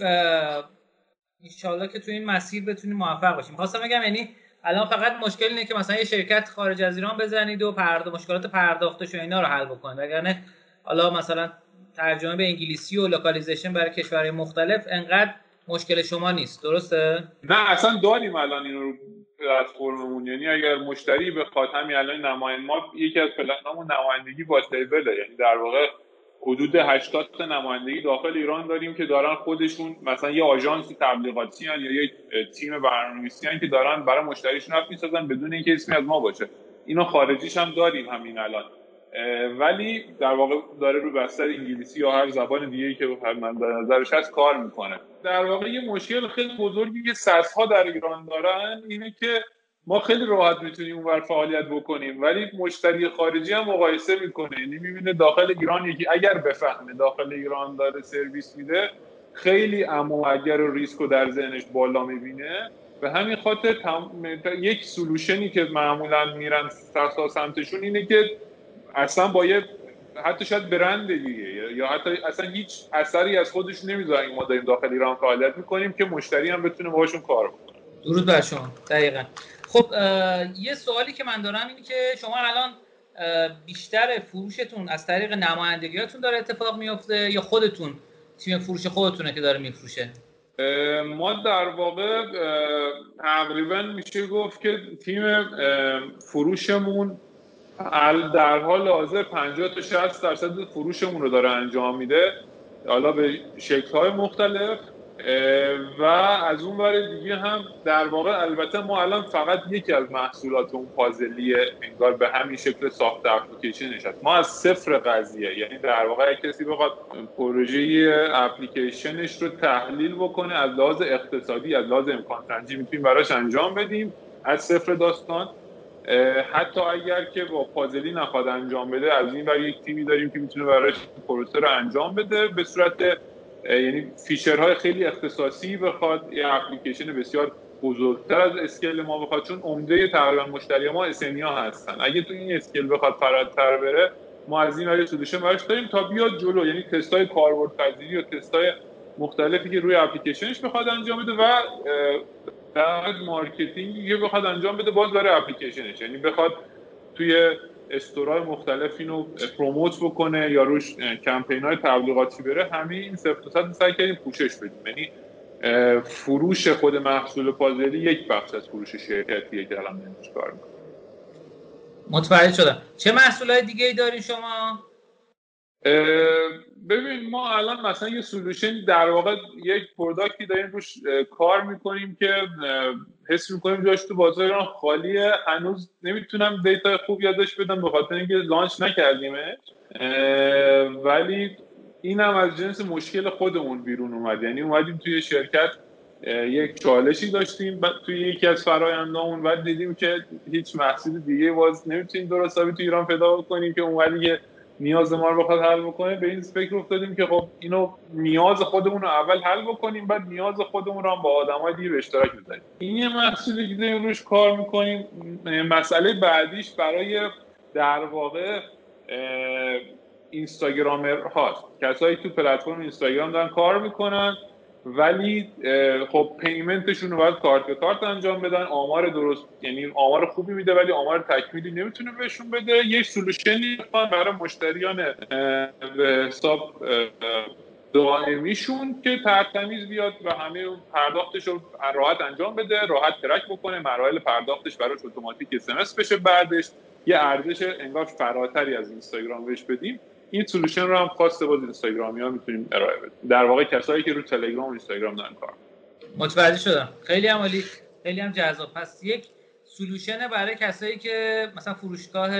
انشالله که تو این مسیر بتونیم موفق باشیم. خواستم بگم یعنی الان فقط مشکل اینه که مثلا یه شرکت خارج از ایران بزنید و پرداخت مشکلات پرداختش و اینا رو حل بکنید. وگرنه حالا مثلا ترجمه به انگلیسی و localization برای کشورهای مختلف انقدر مشکل شما نیست. درسته؟ نه اصلا داریم الان اینو رو پلتفرممون. یعنی اگر مشتری به همین الان نماینده ما یکی از پلنامون نمایندگی با تیبله یعنی در واقع حدود 80 تا نمایندگی داخل ایران داریم که دارن خودشون مثلا یه آژانس تبلیغاتی یا یه تیم برنامه‌نویسی که دارن برای مشتریشون اپ می‌سازن بدون اینکه اسمی از ما باشه. اینو خارجیش هم داریم همین الان. ولی در واقع داره رو بستر انگلیسی یا هر زبان دیگه ای که من در نظرش هست کار می‌کنه. در واقع یه مشکل خیلی بزرگی که ها در ایران دارن اینه که ما خیلی راحت می‌تونیم اونور فعالیت بکنیم ولی مشتری خارجی هم مقایسه می‌کنه. یعنی می‌بینه داخل ایران یکی اگر بفهمه داخل ایران داره سرویس میده خیلی اما اگر ریسک رو در ذهنش بالا می‌بینه. به همین خاطر یک سلوشنی که معمولا میرن سمتشون اینه که اصلا با یه حتی شاید برند دیگه یا حتی اصلا هیچ اثری از خودش نمی‌ذارن ما داریم داخل ایران فعالیت می‌کنیم که مشتری هم بتونه باهاشون کار بکنه. درود بر شما. دقیقا. خب یه سوالی که من دارم اینه که شما الان بیشتر فروشتون از طریق نمایندگیاتون داره اتفاق میفته یا خودتون تیم فروش خودتونه که داره میفروشه؟ ما در واقع تقریبا میشه گفت که تیم فروشمون در حال حاضر 50 تا 60 درصد فروشمون رو داره انجام میده. حالا به شکل های مختلف. و از اون ور دیگه هم در واقع البته ما الان فقط یکی از محصولات اون پازلی انگار به همین شکل ساخت اپلیکیشنش هست ما از صفر قضیه یعنی در واقع کسی بخواد پروژه اپلیکیشنش رو تحلیل بکنه از لحاظ اقتصادی از لحاظ امکان سنجی می‌تونیم براش انجام بدیم از صفر داستان. حتی اگر که با پازلی نخواد انجام بده از این برای یک تیمی داریم که می‌تونه براش پروسه رو انجام بده. به صورت یعنی feature های خیلی اختصاصی بخواد یه اپلیکیشن بسیار بزرگتر از scale ما بخواد چون عمده تقریبا مشتری ما اسنیا هستن. اگه تو این scale بخواد فراتر بره ما از این برای solution براش داریم تا بیاد جلو. یعنی تستای کاربردپذیری و تستای مختلفی که روی اپلیکیشنش بخواد انجام بده و در marketing یه بخواد انجام بده باز برای اپلیکیشنش. یعنی بخواد توی store ای مختلف اینو promote بکنه یا روش کمپین های تبلیغاتی بره همه این صفر تا صد سعی کردیم پوشش بدیم. یعنی فروش خود محصول پازلی یک بخش از فروش شرکتیه که الان کار می‌کنه. متوجه شدم. چه محصول های دیگه ای داری شما؟ ببین ما الان مثلا یه solution در واقع یک product ی داریم روش کار می‌کنیم که حس می‌کنیم جاش تو بازار ایران خالیه. هنوز نمی‌تونم دیتا خوب یادش بدم به خاطر اینکه لانچ نکردیمش. ولی این هم از جنس مشکل خودمون بیرون اومد. یعنی اومدیم توی شرکت یک چالشی داشتیم توی یکی از فرایندامون بعد دیدیم که هیچ محصول دیگه باز نمی‌تونیم درست تو ایران پیدا کنیم که اون دیگه نیاز ما رو بخواد حل بکنه به این فکر افتادیم که خب اینو نیاز خودمون رو اول حل بکنیم بعد نیاز خودمون رو هم با آدمای دیگه به اشتراک بذاریم. این یه محصولی که داریم روش کار می‌کنیم مسئله بعدیش برای در واقع اینستاگرامر هاست کسایی تو پلتفرم اینستاگرام دارن کار می‌کنن ولی خب پیمنتشون رو باید کارت به کارت انجام بدن. آمار درست یعنی آمار خوبی میده ولی آمار تکمیلی نمی‌تونه بهشون بده. یک سولوشنی برای مشتریان به حساب دائمیشون که ترتمیز بیاد و همه پرداختش رو راحت انجام بده راحت track بکنه. مراحل پرداختش براش اتوماتیک SMS بشه بعدش. یه ارزش انگار فراتری از اینستاگرام بهش بدیم. این solution رو هم خاصه باز اینستاگرامی ها می‌تونیم ارائه بدیم. در واقع کسایی که رو تلگرام و اینستاگرام دارن کار متوجه شدم. خیلی عالی خیلی هم جذاب. پس یک solution برای کسایی که مثلا فروشگاه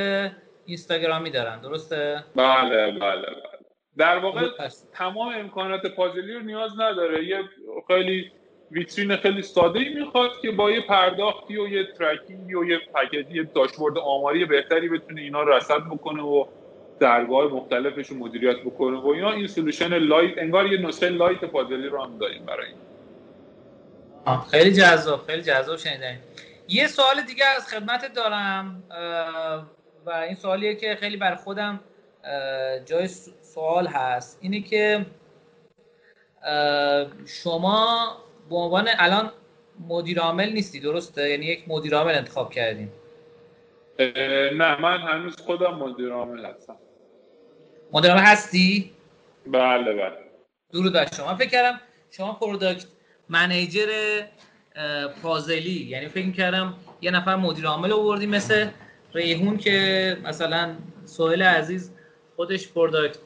اینستاگرامی دارن درسته؟ بله بله بله. در واقع تمام امکانات پازلی رو نیاز نداره. یه خیلی ویترین خیلی ساده ای می‌خواد که با یه پرداختی و یه tracking ی و یه پکیجی داشبورد آماری بهتری بتونه اینا رصد بکنه و درگاه مختلفش رو مدیریت بکنه و اینا این solution lite انگار یه نسخه lite پازلی رو هم داریم برای این. خیلی جذاب خیلی جذاب شنیدن یه سوال دیگه از خدمت دارم و این سوالیه که خیلی بر خودم جای سوال هست. اینه که شما به عنوان الان مدیر عامل نیستی درسته؟ یعنی یک مدیر عامل انتخاب کردیم نه من هنوز خودم مدیر عامل هستم. مدیر هستی؟ بله بله. درود بر شما. فکر کردم شما پروداکت منیجر پازلی یعنی فکر کردم یه نفر مدیر عامل آوردی مثل ریحون که مثلا سهیل عزیز خودش product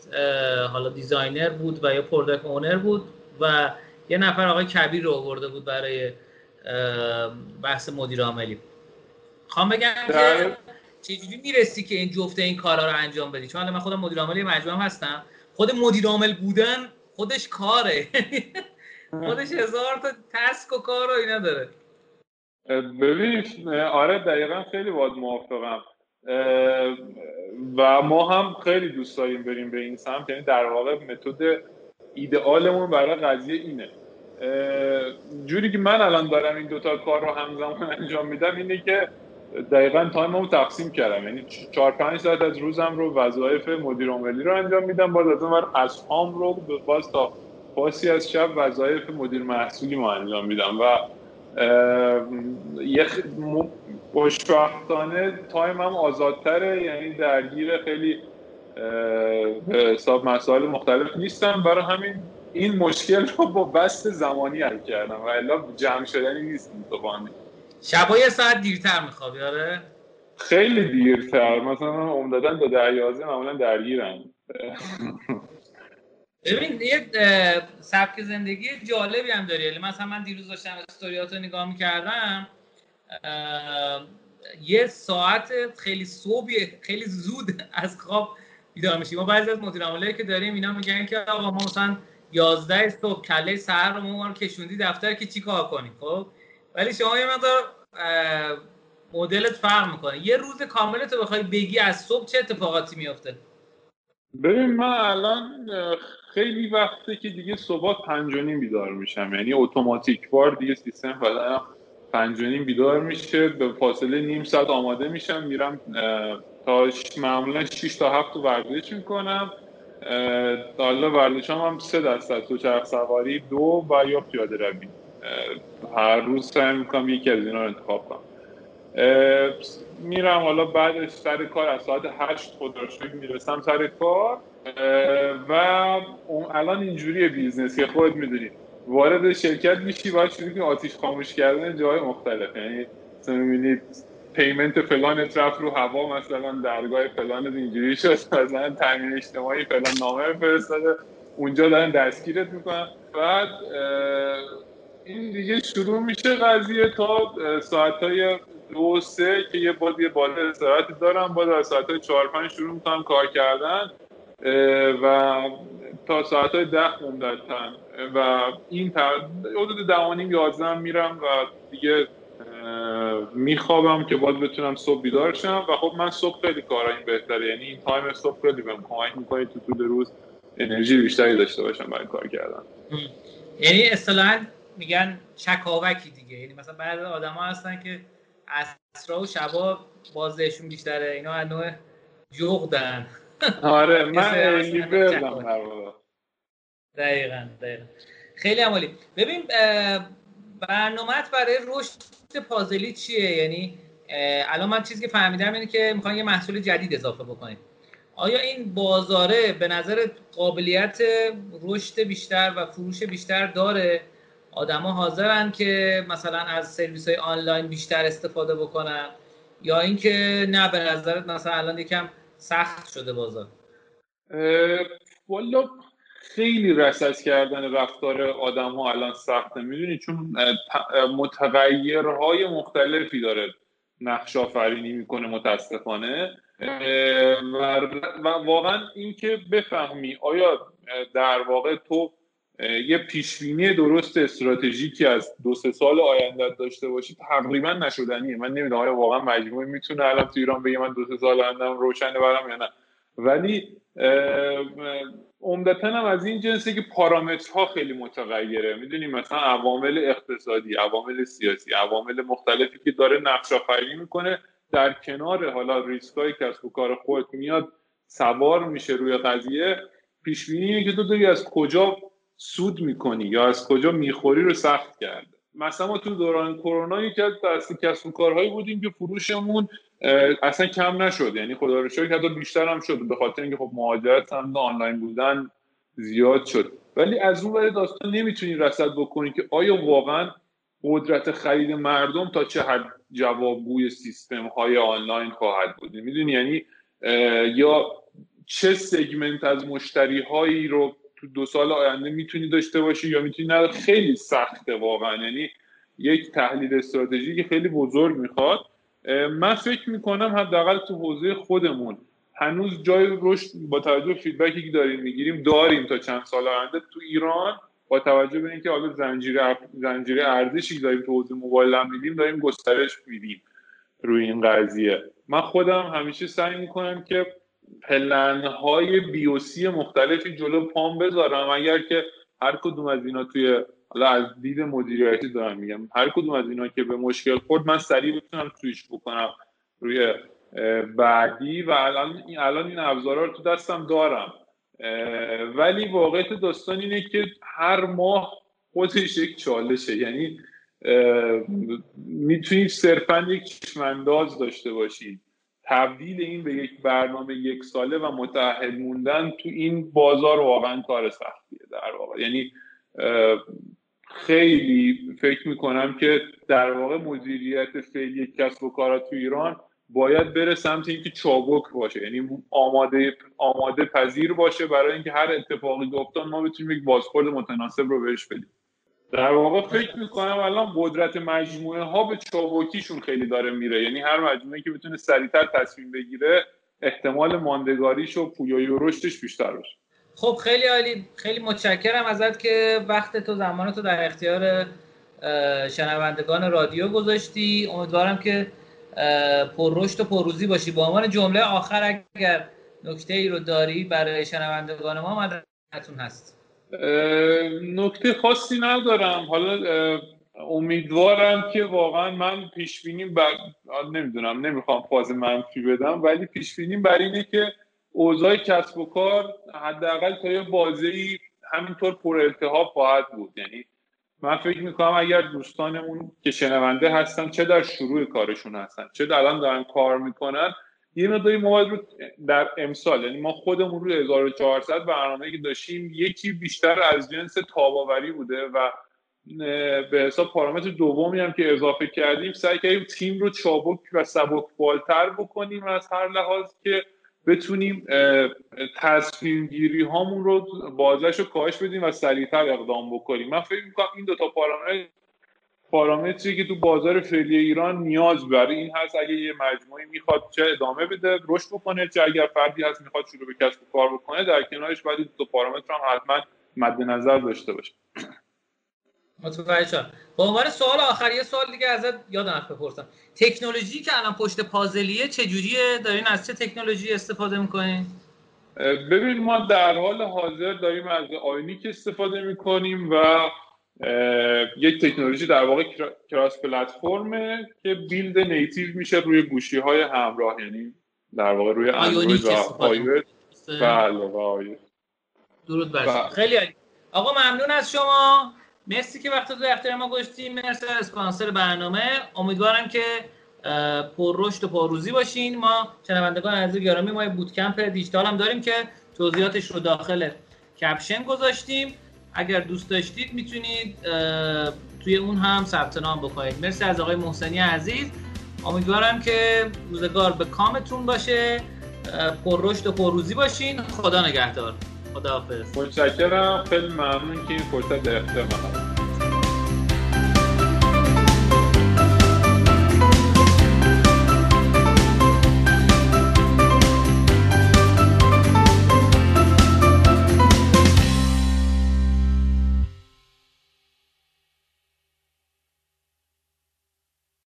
حالا designer بود و یا product owner بود و یه نفر آقای کبیر رو آورده بود برای بحث مدیر عاملی. خوام بگم که چجوری می‌رسی که این جفته این کارا رو انجام بدی؟ چون من خودم مدیر عامل مجموعه هستم. خود مدیر عامل بودن خودش کاره. خودش هزار تا task و کار و اینا داره. ببین آره دقیقا خیلی باهات موافقم. و ما هم خیلی دوست داریم بریم به این سمت. یعنی در واقع متد ایدئالمون برای قضیه اینه. جوری که من الان دارم این دوتا کار رو همزمان انجام میدم اینه که دقیقا time مو تقسیم کردم. یعنی چهار پنج ساعت از روزم رو وظایف مدیر عاملی رو انجام میدم. باز از اون از هام رو باز تا پاسی از شب وظایف مدیر محصولی ما انجام میدم. و یه خوشبختانه تایم هم آزادتره. یعنی درگیر خیلی حساب مسائل مختلف نیستم. برای همین این مشکل رو با بست زمانی حل کردم. و الا جمع شدنی نیست متوانی شبا یه ساعت دیرتر میخوابی آره؟ خیلی دیرتر. مثلا عمدتا تا ده یازده معمولا درگیرم. ببین یه سبک زندگی جالبی هم داری. یعنی مثلا من دیروز داشتم استوریاتو نگاه می‌کردم یه ساعت خیلی صبح خیلی زود از خواب بیدار میشیم ما بعضی از مدیر که داریم اینا میگن که آقا ما مثلا 11 صبح کله سر رو ما رو کشوندی دفتر که چی کار کنیم؟ خب؟ ولی شما یه مقدار مدلت فرق می‌کنه. یه روز کامل تو بخوای بگی از صبح چه اتفاقاتی میفته ببین من الان خیلی وقته که دیگه صبح پنج و نیم بیدار میشم. یعنی اتوماتیک بار دیگه سیستم فعلا پنج و نیم بیدار میشه. به فاصله نیم ساعت آماده میشم. میرم تا معمولا 6 تا 7 ورزش می‌کنم. حالا ورزش هم, سه درصد تو چرخ سواری دو و یا پیاده روی. هر روز سعی می‌کنم یکی از اینا رو انتخاب کنم. میرم حالا بعدش سر کار از ساعت هشت خدا می‌رسم سر کار. و الان اینجوری business که خود می‌دونید وارد شرکت میشی باید شروع کنی آتیش خاموش کردن جای مختلف. یعنی می‌بینید payment فلان رفت رو هوا مثلا درگاه فلان اینجوری شد. مثلا تامین اجتماعی فلان نامه فرستاده. اونجا دارن دستگیرت می‌کنن. بعد این دیگه شروع میشه قضیه تا ساعت های دو سه که یه باد یه بالا استراحتی دارم. با در ساعت های چهار پنج شروع می‌کنم کار کردن و تا ساعت های ده عمدتا. و این حدود دوانیم یازدهم میرم و دیگه میخوابم که باز بتونم صبح بیدار شم. و خب من صبح خیلی این بهتره. یعنی این تایم صبح خیلی بهم کمک می‌کنه تو طول روز انرژی بیشتری داشته باشم برای کار کردن. یعنی اصطلاحا میگن چکاوکی دیگه. یعنی مثلا بعضی آدما هستن که عصرا و شبا بازشون بیشتره. اینا از نوع جغدن. آره من لیبرلم دقیقا دقیقا. خیلی عمالی. ببین برنامهت برای رشد پازلی چیه؟ یعنی الان من چیزی که فهمیدم اینه که می‌خوان یه محصول جدید اضافه بکنید آیا این بازاره به نظر قابلیت رشد بیشتر و فروش بیشتر داره؟ آدما حاضرن که مثلا از سرویس های آنلاین بیشتر استفاده بکنن یا اینکه نه به نظرت مثلا الان یکم سخت شده بازار؟ والا خیلی رسد کردن رفتار آدم ها الان سخته. می‌دونی؟ چون متغیرهای مختلفی داره نقش آفرینی می‌کنه متاسفانه. و واقعا اینکه بفهمی آیا در واقع تو یه پیشبینی درست استراتژیکی از دو سه سال آینده داشته باشی تقریبا نشدنیه. من نمی‌دونم آیا واقعا مجموعه می‌تونه الان تو ایران بگه من دو سه سال آیندهم روشنه برام یا نه. ولی عمدتا هم از این جنسه که پارامترها خیلی متغیره. می‌دونیم مثلا عوامل اقتصادی عوامل سیاسی عوامل مختلفی که داره نقش آفرینی می‌کنه در کنار حالا ریسکایی که از کار خودت میاد سوار میشه روی قضیه. پیش بینی که تو داری از کجا سود می‌کنی یا از کجا می‌خوری رو سخت کرده. مثلا ما تو دوران کرونا یکی از کسب و کارهایی بودیم که فروشمون اصلا کم نشد. یعنی خدا رو شکر حتی بیشتر هم شد. به خاطر اینکه خب مهاجرت هم آنلاین بودن زیاد شد. ولی از اون ور داستان نمی‌تونی رصد بکنی که آیا واقعا قدرت خرید مردم تا چه حد جوابگوی سیستم های آنلاین خواهد بود؟ می‌دونی؟ یعنی یا چه سگمنت از مشتری هایی رو تو دو سال آینده می‌تونی داشته باشی یا می‌تونی نه خیلی سخته واقعا. یعنی یک تحلیل استراتژی خیلی بزرگ می‌خواد. من فکر می‌کنم حداقل تو حوزه خودمون هنوز جای رشد با توجه فیدبکی که داریم می‌گیریم داریم تا چند سال آینده. تو ایران با توجه به اینکه حالا زنجیره زنجیره ارزشی که داریم تو حوزه موبایل هم میدیم داریم گسترش میدیم روی این قضیه. من خودم همیشه سعی می‌کنم که پلنهای بیوسی مختلفی جلو پام بذارم. اگر که هر کدوم از اینا توی حالا از دید مدیریتی دارم میگم. هر کدوم از اینا که به مشکل خورد من سریع بتونم سویش بکنم روی بعدی و الان این الان این ابزارا رو تو دستم دارم. ولی واقعیت داستان اینه که هر ماه خودش یک چالشه. یعنی می‌تونید صرفا یک چشمانداز داشته باشید تبدیل این به یک برنامه یک ساله و متحد موندن تو این بازار واقعا کار سختیه در واقع. یعنی خیلی فکر می‌کنم که در واقع مدیریت فعلی کسب و کارا تو ایران باید بره سمت اینکه چابک باشه. یعنی آماده آماده پذیر باشه برای اینکه هر اتفاقی افتاد ما بتونیم یک بازخورد متناسب رو بهش بدیم. در واقع فکر می‌کنم الان قدرت مجموعه ها به چابکیشون خیلی داره میره. یعنی هر مجموعه که بتونه سریعتر تصمیم بگیره احتمال ماندگاریش و پویایی و رشدش بیشتر باشه. خب خیلی عالی. خیلی متشکرم ازت که وقت تو زمان تو در اختیار شنوندگان رادیو گذاشتی. امیدوارم که پر رشد و پرروزی باشی. با عنوان جمله آخر اگر نکته ای رو داری برای شنوندگان ما مدتون هست. نکته خاصی ندارم. حالا امیدوارم که واقعا من پیش بینیم بر... نمی‌دونم نمی‌خوام فاز منفی بدم ولی پیش بینیم بر اینه که اوضاع کسب و کار حداقل تا یه بازی همینطور پر التهاب خواهد بود. یعنی من فکر می‌کنم اگر دوستانمون که شنونده هستن چه در شروع کارشون هستن چه الان دارن کار می‌کنن یه مقداری مواد رو در امسال یعنی ما خودمون رو 1400 برنامه که داشتیم یکی بیشتر از جنس تاباوری بوده و به حساب پارامتر دومی هم که اضافه کردیم سعی کردیم تیم رو چابک و سبک بالتر بکنیم از هر لحاظ که بتونیم تصمیم گیری هامون رو بازش رو کاهش بدیم و سریعتر اقدام بکنیم. من فکر می‌کنم این دوتا پارامتر پارامتری که تو بازار فعلی ایران نیاز برای این هست اگه یه مجموعی می‌خواد چه ادامه بده رشد بکنه چه اگر فردی هست می‌خواد شروع به کسب و کار بکنه در کنارش باید دو پارامتر هم حتما مد نظر داشته باشه. متوجه شدم. به عنوان سوال آخر یه سوال دیگه ازت یادم بپرسم. تکنولوژی که الان پشت پازلیه چه جوریه دارین از چه تکنولوژی استفاده می‌کنین؟ ببین ما در حال حاضر داریم از آینیک استفاده می‌کنیم و یک تکنولوژی در واقع کراس پلتفرمه که بیلد نیتیو میشه روی گوشی های همراه یعنی در واقع روی اندروید و آیویس بله و درود بر خیلی عالی. آقا ممنون از شما. مرسی که وقت تو اختیار ما گذاشتی مرسی از اسپانسر برنامه. امیدوارم که پر رشد و پرروزی باشین. ما شنوندگان عزیز گرامی ما بوتکمپ دیجیتال هم داریم که توضیحاتش رو داخل کپشن گذاشتیم. اگر دوست داشتید می‌تونید توی اون هم ثبت نام بکنید. مرسی از آقای محسنی عزیز. امیدوارم که روزگار به کامتون باشه. پر رشد و پرروزی باشین. خدا نگهدار. خداحافظ. متشکرم. خیلی ممنون که این فرصت در اختیار